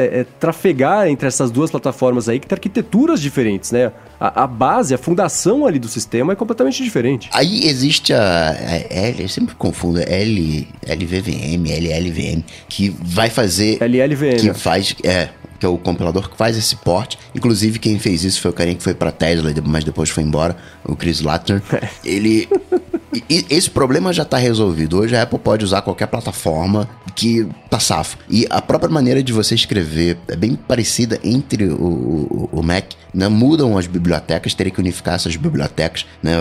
é, trafegar entre essas duas plataformas aí que tem arquiteturas diferentes, né? A, a, base, a fundação ali do sistema é completamente diferente. Aí existe a, a L, eu sempre confundo, L, LVVM, LLVM, que vai fazer... LLVM. Que faz, é, que é o compilador que faz esse porte. Inclusive, quem fez isso foi o carinha que foi pra Tesla, mas depois foi embora, o Chris Latner. É. Ele. E esse problema já está resolvido. Hoje a Apple pode usar qualquer plataforma que tá safo. E a própria maneira de você escrever é bem parecida entre o, o, o Mac. Né? Mudam as bibliotecas, teria que unificar essas bibliotecas. Né?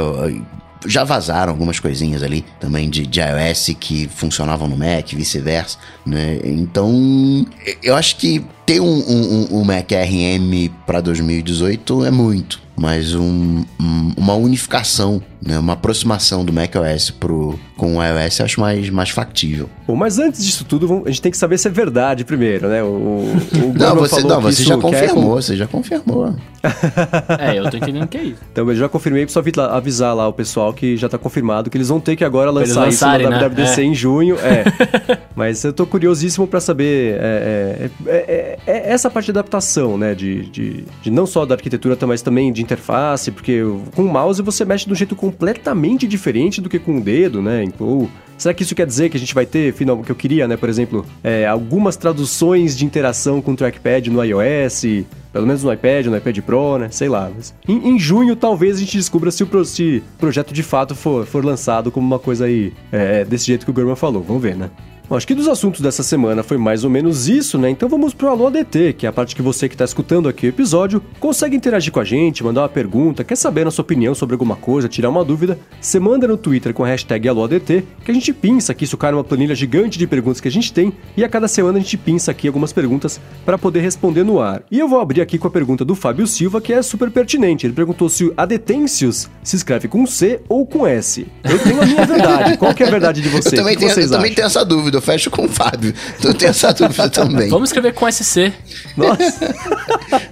já vazaram algumas coisinhas ali também de, de iOS que funcionavam no Mac, vice-versa, né? Então, eu acho que ter um, um, um Mac RM para 2018 é muito, mas um, um, uma unificação né? Uma aproximação do macOS pro, com o iOS eu acho mais, mais factível. Bom, mas antes disso tudo, a gente tem que saber se é verdade primeiro, né? O, o, o Não, você, falou não, que você isso já confirmou, você já confirmou. É, eu tô entendendo que é isso. Então, eu já confirmei, só avisar lá o pessoal que já tá confirmado que eles vão ter que agora lançar isso na né? WWDC É. em junho. É. Mas eu tô curiosíssimo pra saber é, é, é, é, é essa parte de adaptação, né? De, de, de não só da arquitetura, mas também de interface, porque com o mouse você mexe de um jeito completamente diferente do que com o dedo, né? Ou Será que isso quer dizer que a gente vai ter, final, que eu queria, né? Por exemplo, é, algumas traduções de interação com o trackpad no iOS, pelo menos no iPad, no iPad Pro, né? Sei lá. Mas em, em junho, talvez a gente descubra se o, pro- se projeto de fato for, for lançado como uma coisa aí, é, desse jeito que o Gurman falou. Vamos ver, né? Bom, acho que dos assuntos dessa semana foi mais ou menos isso, né? Então vamos pro Alô ADT, que é a parte que você que está escutando aqui o episódio consegue interagir com a gente, mandar uma pergunta, quer saber a nossa opinião sobre alguma coisa, tirar uma dúvida, você manda no Twitter com a hashtag AlôADT, que a gente pinça aqui, isso cai numa planilha gigante de perguntas que a gente tem, e a cada semana a gente pinça aqui algumas perguntas para poder responder no ar. E eu vou abrir aqui com a pergunta do Fábio Silva, que é super pertinente. Ele perguntou se o Adetêncios se escreve com C ou com S. Eu tenho a minha verdade. Qual que é a verdade de vocês? eu também, tenho, eu também tenho essa dúvida, eu fecho com o Fábio. Eu tenho essa dúvida também. Vamos escrever com SC. Nossa.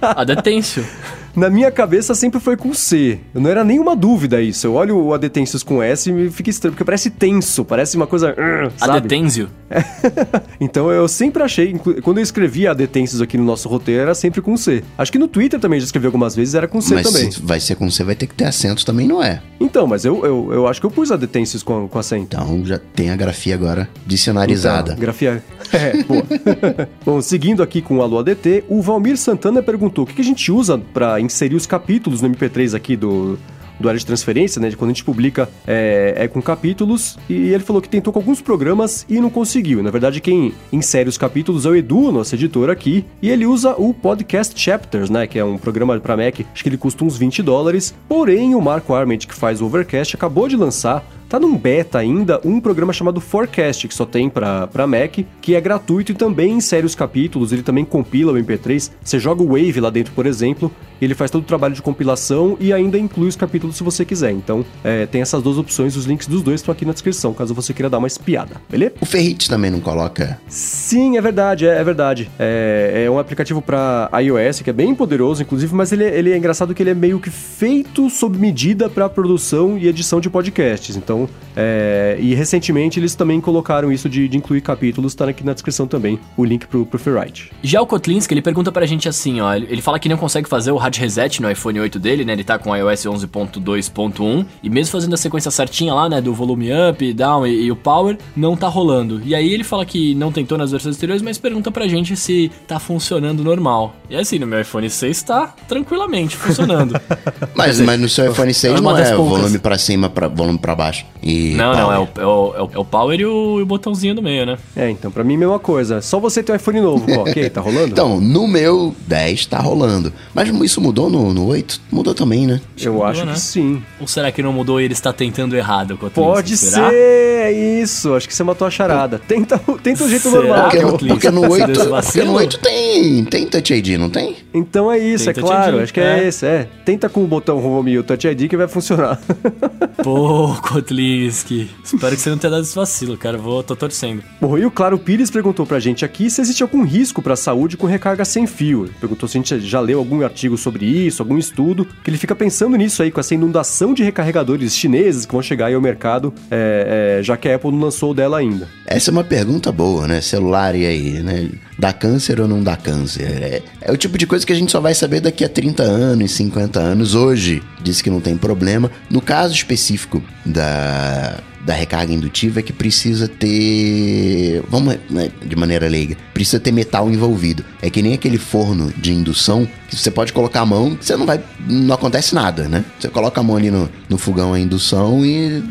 Adetêncio. Na minha cabeça sempre foi com C. Não era nenhuma dúvida isso. Eu olho o Adetêncios com S e me fica estranho, porque parece tenso, parece uma coisa. Adetêncio. então eu sempre achei, quando eu escrevia Adetêncios aqui no nosso roteiro, era sempre com C. Acho que no Twitter também já escrevi algumas vezes, era com C Mas também. se vai ser com C, vai ter que ter acento também, não é? Então, mas eu, eu, eu acho que eu pus Adetêncios com, com acento. Então já tem a grafia agora dicionarizada. Então, grafia. É, boa. Bom, seguindo aqui com o Alô ADT, o Valmir Santana perguntou o que que a gente usa pra inserir os capítulos no MP3 aqui do. Do área de transferência, né? De quando a gente publica é, é com capítulos. E ele falou que tentou com alguns programas e não conseguiu. Na verdade, quem insere os capítulos é o Edu, nosso editor aqui. E ele usa o Podcast Chapters, né? Que é um programa para Mac. Acho que ele custa uns 20 dólares. Porém, o Marco Arment, que faz o Overcast, acabou de lançar Tá num beta ainda um programa chamado Forecast, que só tem pra, pra Mac, que é gratuito e também insere os capítulos, ele também compila o MP3. Você joga o Wave lá dentro, por exemplo, e ele faz todo o trabalho de compilação e ainda inclui os capítulos se você quiser. Então, é, tem essas duas opções, os links dos dois estão aqui na descrição, caso você queira dar uma espiada, beleza? O Ferrit também não coloca. Sim, é verdade, é, é verdade. É, é um aplicativo para iOS que é bem poderoso, inclusive, mas ele, é- ele é engraçado que ele é meio que feito sob medida para produção e edição de podcasts. Então, é, e recentemente eles também colocaram isso de, de incluir capítulos, tá aqui na descrição também o link pro, pro Ferrite. Já o Kotlinski, ele pergunta pra gente assim, ó. Ele fala que não consegue fazer o hard reset no iPhone 8 dele, né? Ele tá com o iOS 11.2.1 e mesmo fazendo a sequência certinha lá, né? Do volume up, down e, e o power, não tá rolando. E aí ele fala que não tentou nas versões anteriores, mas pergunta pra gente se tá funcionando normal. E assim, no meu iPhone 6 tá tranquilamente funcionando. Mas, mas no seu iPhone 6 é uma não é volume pra cima, pra, volume pra baixo. E não, não, é o, power. é, o, é o- é o power e o, e o botãozinho do meio, né? É, então, pra mim, mesma coisa. Só você tem um iPhone novo, pô, ok? Tá rolando? Então, no meu 10 tá rolando. Mas isso mudou no, no 8? Mudou também, né? Eu mudou, acho né? que sim. Ou será que não mudou e ele está tentando errado? Pode ser, é isso. Acho que você matou a charada. Tenta, tenta o jeito Será? normal. Porque, porque no você 8, deu esse porque no 8 tem, tem Touch ID, não tem? Então é isso, Tem é claro. ID, Acho que é. é. esse, é. Tenta com o botão Home e o Touch ID que vai funcionar. Pô, Kotlinski. Espero que você não tenha dado esse vacilo, cara. Vou, tô torcendo. Bom, e o Claro Pires perguntou pra gente aqui se existe algum risco pra saúde com recarga sem fio. Perguntou se a gente já leu algum artigo sobre isso, algum estudo, que ele fica pensando nisso aí, com essa inundação de recarregadores chineses que vão chegar aí ao mercado, é, é, já que a Apple não lançou o dela ainda. Essa é uma pergunta boa, né? Celular e aí, né? Dá câncer ou não dá câncer? É, é o tipo de coisa que a gente só vai saber daqui a 30 anos, 50 anos. Hoje, diz que não tem problema. No caso específico da, da recarga indutiva, é que precisa ter. Vamos né, de maneira leiga. Precisa ter metal envolvido. É que nem aquele forno de indução que você pode colocar a mão, você não vai. Não acontece nada, né? Você coloca a mão ali no, no fogão a indução e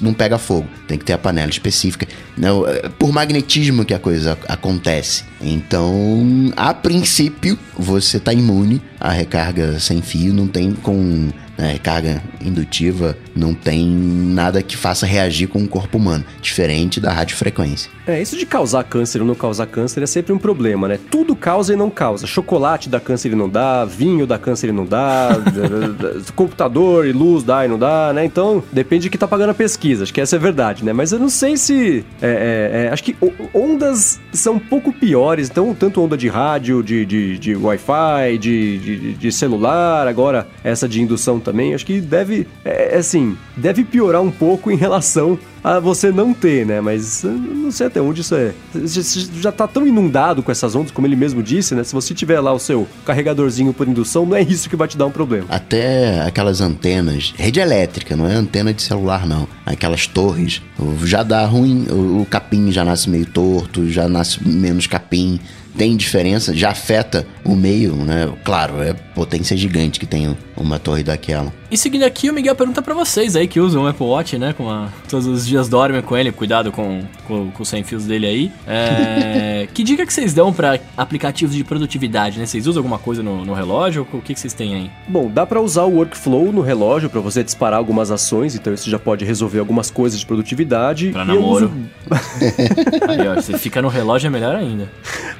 não pega fogo. Tem que ter a panela específica. Não, é por magnetismo que a coisa acontece. Então, a princípio, você tá imune à recarga sem fio, não tem com né, recarga indutiva, não tem nada que faça reagir com o corpo humano, diferente da radiofrequência. É, isso de causar câncer ou não causar câncer é sempre um problema, né? Tudo causa e não causa. Chocolate dá câncer e não dá, vinho dá câncer e não dá, computador e luz dá e não dá, né? Então, depende de que tá pagando a pesquisa, acho que essa é verdade, né? Mas eu não sei se... É, é, é, acho que ondas são um pouco piores, então, tanto onda de rádio, de, de, de Wi-Fi, de, de, de, celular, agora essa de indução também, acho que deve, é, assim, deve piorar um pouco em relação a você não ter, né? Mas não sei até onde isso é. Já tá tão inundado com essas ondas, como ele mesmo disse, né? Se você tiver lá o seu carregadorzinho por indução, não é isso que vai te dar um problema. Até aquelas antenas, rede elétrica, não é antena de celular, não. Aquelas torres, já dá ruim, o capim já nasce meio torto, já nasce menos capim tem diferença, já afeta o meio, né? Claro, é potência gigante que tem uma torre daquela. E seguindo aqui, o Miguel pergunta para vocês aí que usam o Apple Watch, né? Com a, todos os dias dormem com ele, cuidado com, com, com os sem fios dele aí. É, que dica que vocês dão para aplicativos de produtividade, né? Vocês usam alguma coisa no, no relógio? O que, que vocês têm aí? Bom, dá para usar o workflow no relógio para você disparar algumas ações, então isso já pode resolver algumas coisas de produtividade. Pra namoro. Uso... aí, ó, você fica no relógio é melhor ainda.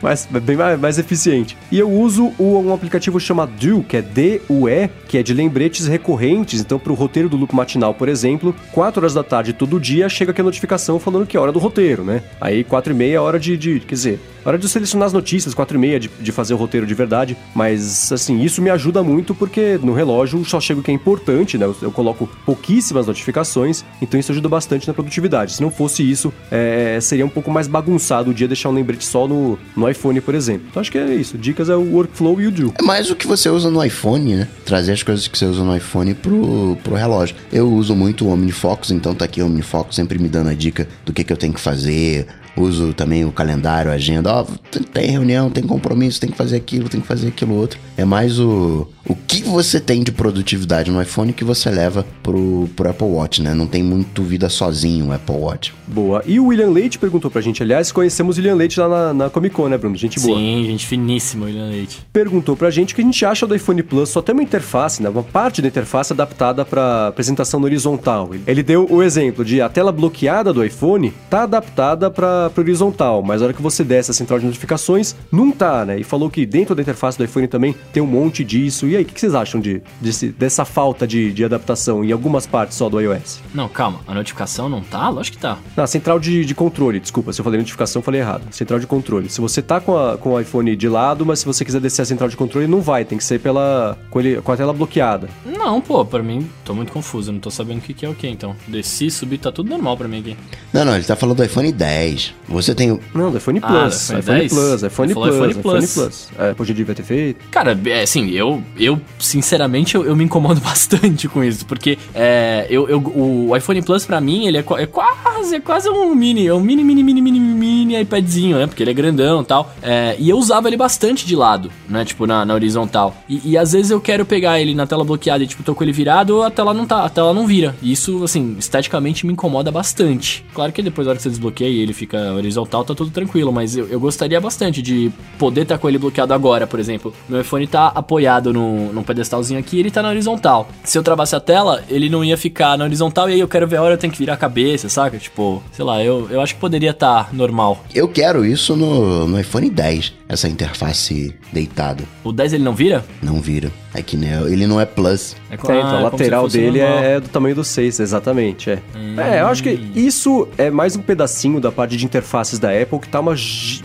Mas bem mais, mais eficiente. E eu uso um aplicativo chamado Do, que é D-U-E, que é de lembretes recorrentes. Então, para o roteiro do loop matinal, por exemplo, 4 horas da tarde todo dia chega aqui a notificação falando que é hora do roteiro, né? Aí 4 e meia é hora de, de quer dizer, hora de selecionar as notícias, 4 e meia de, de fazer o roteiro de verdade. Mas, assim, isso me ajuda muito porque no relógio só chega o que é importante, né? Eu, eu coloco pouquíssimas notificações, então isso ajuda bastante na produtividade. Se não fosse isso, é, seria um pouco mais bagunçado o dia deixar um lembrete só no, no iPhone, por exemplo. Então acho que é isso. Dicas é o workflow e o do. É mais o que você usa no iPhone, né? Trazer as coisas que você usa no iPhone pro, pro relógio. Eu uso muito o OmniFocus, então tá aqui o OmniFocus sempre me dando a dica do que, que eu tenho que fazer, uso também o calendário, a agenda. Ó, oh, tem reunião, tem compromisso, tem que fazer aquilo, tem que fazer aquilo outro. É mais o, o que você tem de produtividade no iPhone que você leva pro, pro Apple Watch, né? Não tem muito vida sozinho o Apple Watch. Boa. E o William Leite perguntou pra gente, aliás, conhecemos o William Leite lá na, na Comic Con, né, Bruno? Gente boa. Sim, gente finíssima, William Leite. Perguntou pra gente o que a gente acha do iPhone Plus, só tem uma interface, né? Uma parte da interface adaptada para apresentação no horizontal. Ele deu o exemplo de a tela bloqueada do iPhone tá adaptada para horizontal, mas na hora que você desce a central de notificações, não tá, né? E falou que dentro da interface do iPhone também tem um monte disso. E aí, o que vocês acham de, de dessa falta de, de, adaptação em algumas partes só do iOS? Não, calma. A notificação não tá? Lógico que tá. Na central de, de controle, desculpa. Se eu falei notificação, eu falei errado. Central de controle. Se você tá com, a, com o iPhone de lado, mas se você quiser descer a central de controle, não vai. Tem que ser pela com, ele, com a tela bloqueada. Não, pô. Pra mim, tô muito confuso. Não tô sabendo o que, que é o que, então. Desci, subir, tá tudo normal pra mim aqui. Não, não. Ele tá falando do iPhone 10. Você tem o... Não, do iPhone Plus. Ah, do iPhone, iPhone Plus. iPhone Plus. iPhone Plus. iPhone Plus. É, podia devia ter feito. Cara, é, assim, eu, eu sinceramente, eu, eu me incomodo bastante com isso. Porque é, eu, eu, o iPhone Plus, pra mim, ele é, é quase, é quase um mini, é um mini, mini, mini, mini, mini iPadzinho, né? Porque ele é grandão e tal. É, e eu usava ele bastante de lado, né? Tipo, na, na horizontal. E, e, às vezes eu quero pegar ele na tela bloqueada e, tipo, tô com ele virado, a tela não tá, a tela não vira. E isso, assim, esteticamente me incomoda bastante. Claro que depois, na hora que você desbloqueia e ele fica horizontal, tá tudo tranquilo. Mas eu, eu gostaria bastante de poder estar tá com ele bloqueado agora, por exemplo. Meu iPhone tá apoiado no, num pedestalzinho aqui ele tá na horizontal. Se eu travasse a tela, ele não ia ficar na horizontal e aí eu quero ver a hora eu tenho que virar a cabeça, saca? Tipo, sei lá, eu, eu acho que poderia estar tá normal. Eu quero isso no, no iPhone 10, essa interface deitada. O 10 ele não vira? Não vira. É que né, ele não é plus. É, com, é, então, a lateral dele é, é, do tamanho do 6, exatamente. É. Hum. é, eu acho que isso é mais um pedacinho da parte de interfaces da Apple que tá uma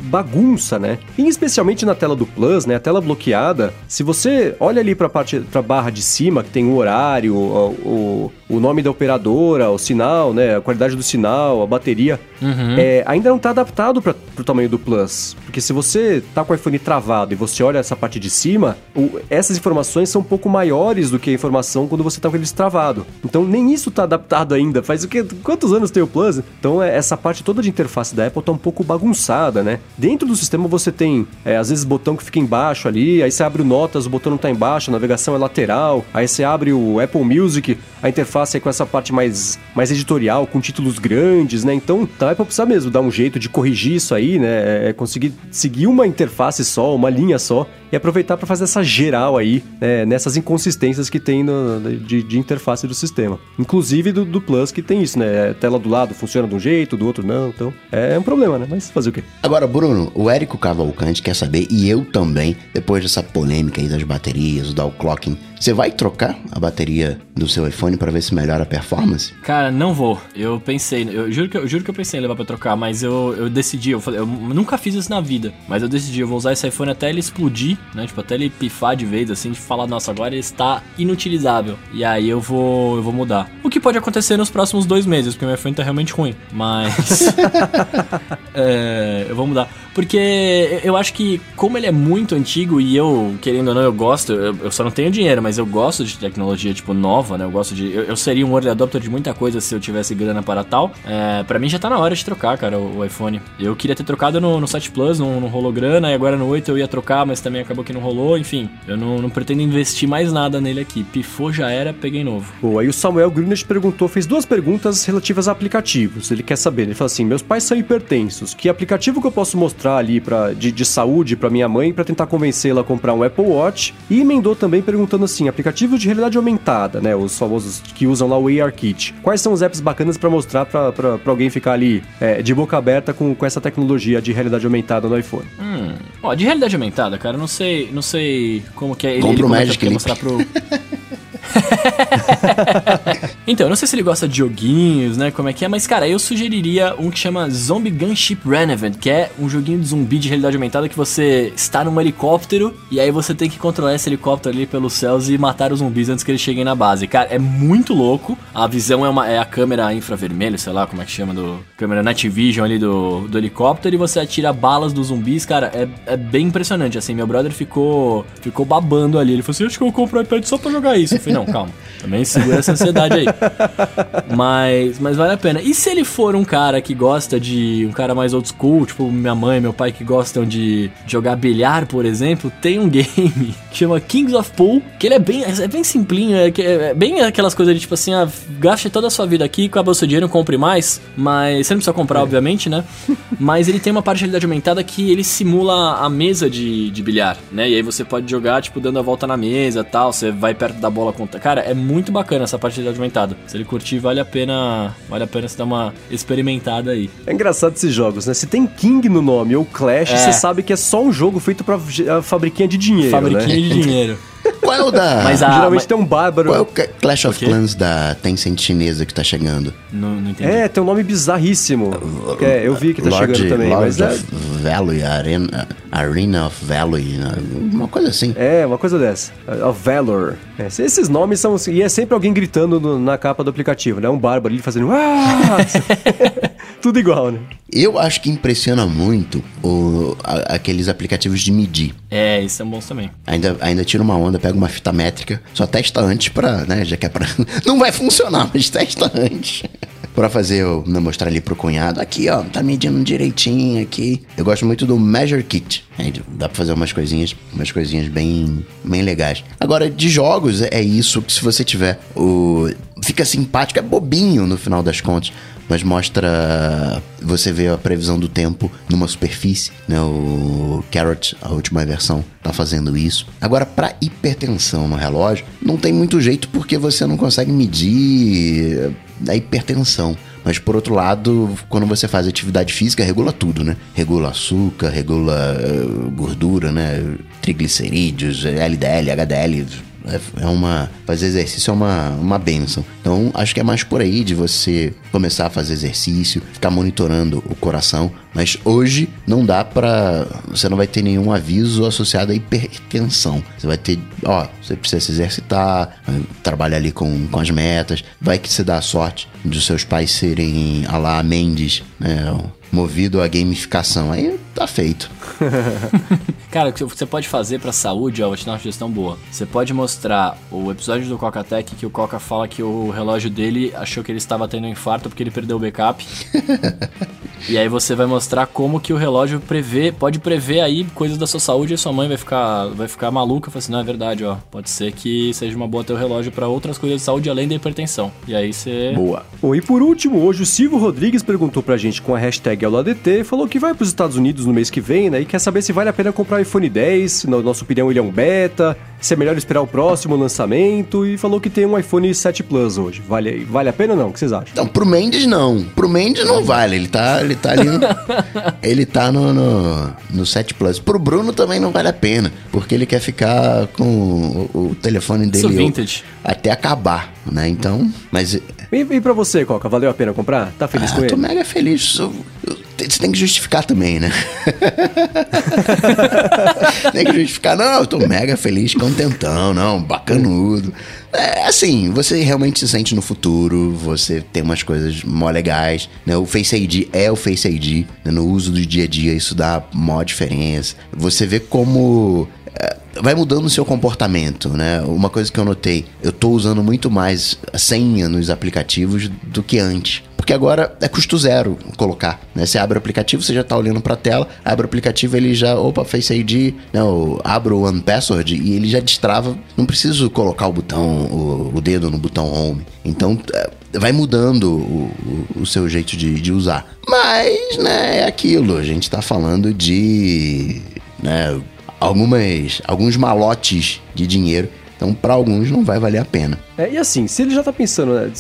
bagunça, né? E especialmente na tela do Plus, né? A tela bloqueada, se você olha ali pra parte, pra barra de cima, que tem o horário, o, o, o nome da operadora, o sinal, né? A qualidade do sinal, a bateria, uhum. é, ainda não tá adaptado para pro tamanho do Plus. Porque se você tá com o iPhone travado e você olha essa parte de cima, o, essas informações são um pouco maiores do que a informação quando você tá com ele destravado. Então nem isso tá adaptado ainda. Faz o que? Quantos anos tem o Plus? Então é, essa parte toda de interface da Apple tá um pouco bagunçada, né? Dentro do sistema você tem, é, às vezes, botão que fica embaixo ali, aí você abre o Notas, o botão não tá embaixo, a navegação é lateral, aí você abre o Apple Music, a interface é com essa parte mais, mais editorial, com títulos grandes, né? Então, a Apple precisa mesmo dar um jeito de corrigir isso aí, né? É conseguir seguir uma interface só, uma linha só, e aproveitar para fazer essa geral aí, né, nessas inconsistências que tem no, de, de, interface do sistema. Inclusive do, do, Plus, que tem isso, né? A tela do lado funciona de um jeito, do outro não. Então é um problema, né? Mas fazer o quê? Agora, Bruno, o Érico Cavalcante quer saber, e eu também, depois dessa polêmica aí das baterias, do clocking, você vai trocar a bateria do seu iPhone para ver se melhora a performance? Cara, não vou. Eu pensei, eu juro que eu, juro que eu pensei em levar para trocar, mas eu, eu decidi, eu, eu nunca fiz isso na vida, mas eu decidi, eu vou usar esse iPhone até ele explodir, né? Tipo, até ele pifar de vez, assim, de falar, nossa, agora ele está inutilizável. E aí eu vou, eu vou mudar. O que pode acontecer nos próximos dois meses, porque meu iPhone tá realmente ruim. Mas. é, eu vou mudar. Porque eu acho que, como ele é muito antigo e eu, querendo ou não, eu gosto, eu, eu só não tenho dinheiro, mas eu gosto de tecnologia, tipo, nova, né? Eu gosto de. Eu, eu seria um early adopter de muita coisa se eu tivesse grana para tal. É, para mim já tá na hora de trocar, cara, o, o iPhone. Eu queria ter trocado no, no 7 Plus, não, não rolou grana, e agora no 8 eu ia trocar, mas também acabou que não rolou. Enfim, eu não, não pretendo investir mais nada nele aqui. Pifou já era, peguei novo. Pô, aí o Samuel Greenwich perguntou, fez duas perguntas relativas a aplicativos. Ele quer saber, ele fala assim: meus pais são hipertensos, que aplicativo que eu posso mostrar ali pra, de, de saúde para minha mãe para tentar convencê-la a comprar um Apple Watch? E emendou também perguntando assim: aplicativos de realidade aumentada, né? Os famosos que usam lá o ARKit. Quais são os apps bacanas para mostrar para alguém ficar ali é, de boca aberta com, com essa tecnologia de realidade aumentada no iPhone? Hum. Ó, de realidade aumentada, cara, não sei, não sei como que é. Ele, Compre o Magic mostrar pro. então, eu não sei se ele gosta de joguinhos, né? Como é que é, mas cara, eu sugeriria um que chama Zombie Gunship Renovant, que é um joguinho de zumbi de realidade aumentada que você está num helicóptero e aí você tem que controlar esse helicóptero ali pelos céus e matar os zumbis antes que eles cheguem na base. Cara, é muito louco. A visão é, uma, é a câmera infravermelho, sei lá como é que chama, do câmera Night Vision ali do, do helicóptero e você atira balas dos zumbis, cara, é, é bem impressionante. Assim, meu brother ficou, ficou babando ali. Ele falou assim: Acho que eu compro o iPad só pra jogar isso. Eu falei, não, calma. Também segura essa ansiedade aí. Mas, mas vale a pena. E se ele for um cara que gosta de. Um cara mais old school, tipo minha mãe, meu pai que gostam de jogar bilhar, por exemplo, tem um game que chama Kings of Pool, que ele é bem, é bem simplinho, é, é bem aquelas coisas de tipo assim, ah, gaste toda a sua vida aqui, acaba o seu dinheiro, compre mais, mas você não precisa comprar, é. obviamente, né? Mas ele tem uma parte de realidade aumentada que ele simula a mesa de, de bilhar, né? E aí você pode jogar, tipo, dando a volta na mesa tal, você vai perto da bola com. Cara, é muito bacana essa parte de aumentada. Se ele curtir, vale a pena. Vale a pena você dar uma experimentada aí. É engraçado esses jogos, né? Se tem King no nome ou Clash, é. você sabe que é só um jogo feito pra fabriquinha de dinheiro. Fabriquinha né? de dinheiro. Qual é o da. Mas a, Geralmente mas... tem um bárbaro. Qual é o Clash of Clans da Tencent chinesa que tá chegando? Não, não entendi. É, tem um nome bizarríssimo. É, eu vi que tá Lord, chegando também. Lord mas of é... Valley, Arena, Arena of Valley, né? uma coisa assim. É, uma coisa dessa. Of Valor. É, esses nomes são. E é sempre alguém gritando no, na capa do aplicativo, né? Um bárbaro ali fazendo. Ah! Tudo igual, né? Eu acho que impressiona muito o, a, aqueles aplicativos de medir. É, isso são bons também. Ainda, ainda tira uma onda, pega uma fita métrica, só testa antes pra, né, já que é pra... Não vai funcionar, mas testa antes. Pra fazer, né, mostrar ali pro cunhado, aqui ó, tá medindo direitinho aqui. Eu gosto muito do Measure Kit. Aí dá pra fazer umas coisinhas, umas coisinhas bem, bem legais. Agora, de jogos, é isso que se você tiver o... Fica simpático, é bobinho no final das contas mas mostra. Você vê a previsão do tempo numa superfície, né? O Carrot, a última versão, tá fazendo isso. Agora, para hipertensão no relógio, não tem muito jeito porque você não consegue medir a hipertensão. Mas por outro lado, quando você faz atividade física, regula tudo, né? Regula açúcar, regula uh, gordura, né? Triglicerídeos, LDL, HDL, é, é uma. Fazer exercício é uma, uma benção. Então, acho que é mais por aí de você começar a fazer exercício, ficar monitorando o coração. Mas hoje não dá pra. Você não vai ter nenhum aviso associado à hipertensão. Você vai ter. Ó, você precisa se exercitar, trabalhar ali com, com as metas. Vai que você dá a sorte de seus pais serem a lá Mendes, né? Movido à gamificação. Aí tá feito. Cara, o que você pode fazer pra saúde, ó, vou te dar uma sugestão boa. Você pode mostrar o episódio do Coca Tech que o Coca fala que o relógio dele achou que ele estava tendo um infarto porque ele perdeu o backup. e aí você vai mostrar como que o relógio prevê, pode prever aí coisas da sua saúde e sua mãe vai ficar, vai ficar maluca, fala assim, não é verdade, ó. Pode ser que seja uma boa ter o relógio para outras coisas de saúde além da hipertensão. E aí você Boa. Bom, e por último, hoje o Silvio Rodrigues perguntou pra gente com a hashtag Miguel do ADT, falou que vai para os Estados Unidos no mês que vem, né? E quer saber se vale a pena comprar o iPhone 10, na nossa opinião ele é um beta, se é melhor esperar o próximo lançamento e falou que tem um iPhone 7 Plus hoje. Vale, vale a pena ou não? O que vocês acham? Não, pro Mendes não. Pro Mendes não vale. Ele tá, ele tá ali no, Ele tá no, no, no 7 Plus. Pro Bruno também não vale a pena. Porque ele quer ficar com o, o telefone dele vintage. até acabar, né? Então, mas... E, e pra você, Coca, valeu a pena comprar? Tá feliz ah, com eu tô ele? mega feliz. Eu, eu, você tem que justificar também, né? tem que justificar. Não, eu tô mega feliz, contentão, não, bacanudo. É assim, você realmente se sente no futuro, você tem umas coisas mó legais, né? O Face ID é o Face ID, né? no uso do dia a dia isso dá mó diferença. Você vê como vai mudando o seu comportamento, né? Uma coisa que eu notei, eu tô usando muito mais a senha nos aplicativos do que antes. Porque agora é custo zero colocar, né? Você abre o aplicativo, você já tá olhando pra tela, abre o aplicativo, ele já, opa, Face ID, não, abro o One Password e ele já destrava, não preciso colocar o botão, o, o dedo no botão Home. Então, é, vai mudando o, o, o, seu jeito de, de usar. Mas, né, é aquilo, a gente tá falando de, né, algumas, alguns malotes de dinheiro. Então, para alguns não vai valer a pena. É, e assim, se ele já tá pensando, né,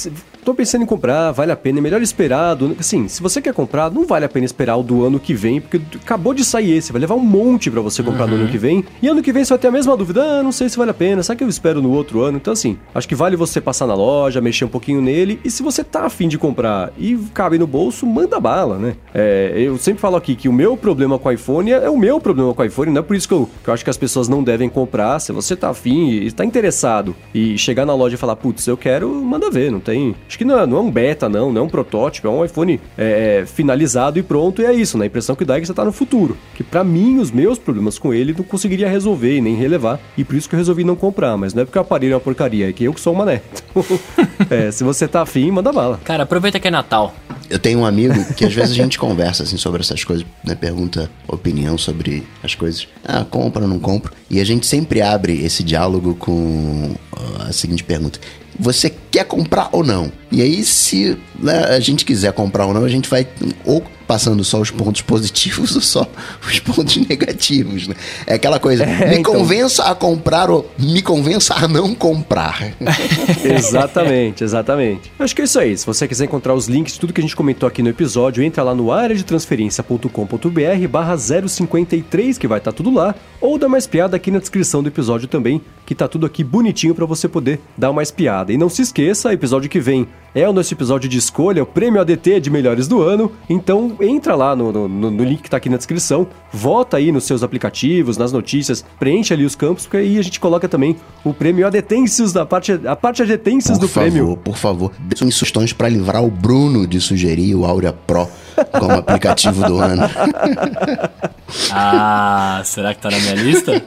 tô pensando em comprar, vale a pena, é melhor esperar. Do... Assim, se você quer comprar, não vale a pena esperar o do ano que vem, porque acabou de sair esse, vai levar um monte para você comprar uhum. no ano que vem. E ano que vem você vai ter a mesma dúvida, ah, não sei se vale a pena, será que eu espero no outro ano? Então, assim, acho que vale você passar na loja, mexer um pouquinho nele, e se você tá afim de comprar e cabe no bolso, manda bala, né? É, eu sempre falo aqui que o meu problema com o iPhone é, é o meu problema com o iPhone, não é por isso que eu, que eu acho que as pessoas não devem comprar. Se você tá afim e está interessado e chegar na loja e falar, putz, eu quero, manda ver, não tem. Acho que não é, não é um beta não, não é um protótipo, é um iPhone é, é, finalizado e pronto, e é isso, né? A impressão que dá é que você tá no futuro. Que para mim, os meus problemas com ele não conseguiria resolver e nem relevar, e por isso que eu resolvi não comprar, mas não é porque o aparelho é uma porcaria, é que eu que sou uma mané. é, se você tá afim, manda bala. Cara, aproveita que é Natal. Eu tenho um amigo que às vezes a gente conversa assim sobre essas coisas, né? Pergunta opinião sobre as coisas. Ah, compra ou não compra? E a gente sempre abre esse diálogo com a seguinte pergunta: Você quer comprar ou não? E aí, se né, a gente quiser comprar ou não, a gente vai ou passando só os pontos positivos ou só os pontos negativos, né? É aquela coisa, é, me então... convença a comprar ou me convença a não comprar. exatamente, exatamente. Acho que é isso aí. Se você quiser encontrar os links de tudo que a gente comentou aqui no episódio, entra lá no areadetransferência.com.br barra 053, que vai estar tá tudo lá, ou dá mais piada aqui na descrição do episódio também, que tá tudo aqui bonitinho para você poder dar mais piada. E não se esqueça, episódio que vem é o nosso episódio de escolha, o prêmio ADT de melhores do ano. Então entra lá no, no, no, link que tá aqui na descrição, vota aí nos seus aplicativos, nas notícias, preenche ali os campos, porque aí a gente coloca também o prêmio Adetêncios da parte, a parte Adetêncios do favor, prêmio. Por favor, dê sugestões para livrar o Bruno de sugerir o Áurea Pro como aplicativo do ano. Ah, será que tá na minha lista?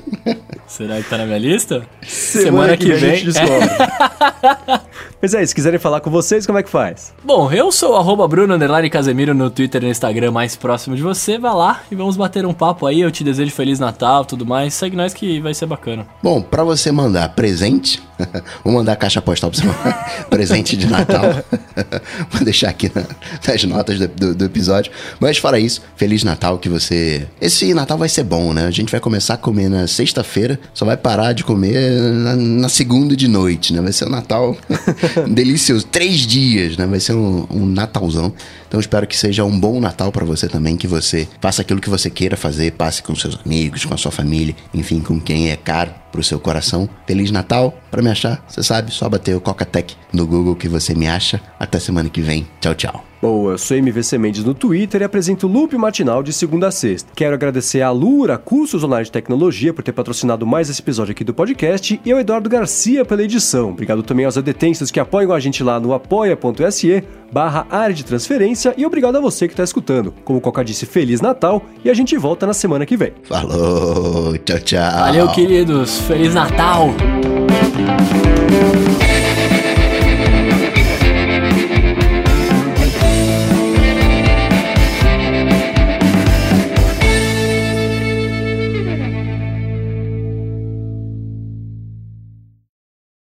Será que tá na minha lista? Semana, Semana que, que, vem. A gente descobre. Mas é isso, se quiserem falar com vocês, como é que faz? Bom, eu sou o Bruno Casemiro no Twitter e no Instagram mais próximo de você. Vai lá e vamos bater um papo aí. Eu te desejo Feliz Natal tudo mais. Segue nós que vai ser bacana. Bom, para você mandar presente, vou mandar a caixa postal pra você mandar presente de Natal. vou deixar aqui na, nas notas do, do, do, episódio. Mas fora isso, Feliz Natal que você. Esse Natal vai ser bom, né? A gente vai começar a comer na sexta-feira, só vai parar de comer na, na segunda de noite, né? Vai ser o Natal delicioso. Três dias, né? Vai ser um, um Natalzão. Então espero que seja um bom Natal para você também, que você faça aquilo que você queira fazer, passe com seus amigos, com a sua família, enfim, com quem é caro pro seu coração. Feliz Natal. Para me achar, você sabe, só bater o Coca-Tech no Google que você me acha. Até semana que vem. Tchau, tchau. Boa, eu sou MVC Mendes no Twitter e apresento o Loop Matinal de segunda a sexta. Quero agradecer a Lura, Cursos Online de Tecnologia, por ter patrocinado mais esse episódio aqui do podcast, e ao Eduardo Garcia pela edição. Obrigado também aos adetêncios que apoiam a gente lá no apoia.se barra área de transferência e obrigado a você que está escutando. Como o Coca disse, Feliz Natal e a gente volta na semana que vem. Falou, tchau, tchau. Valeu, queridos. Feliz Natal.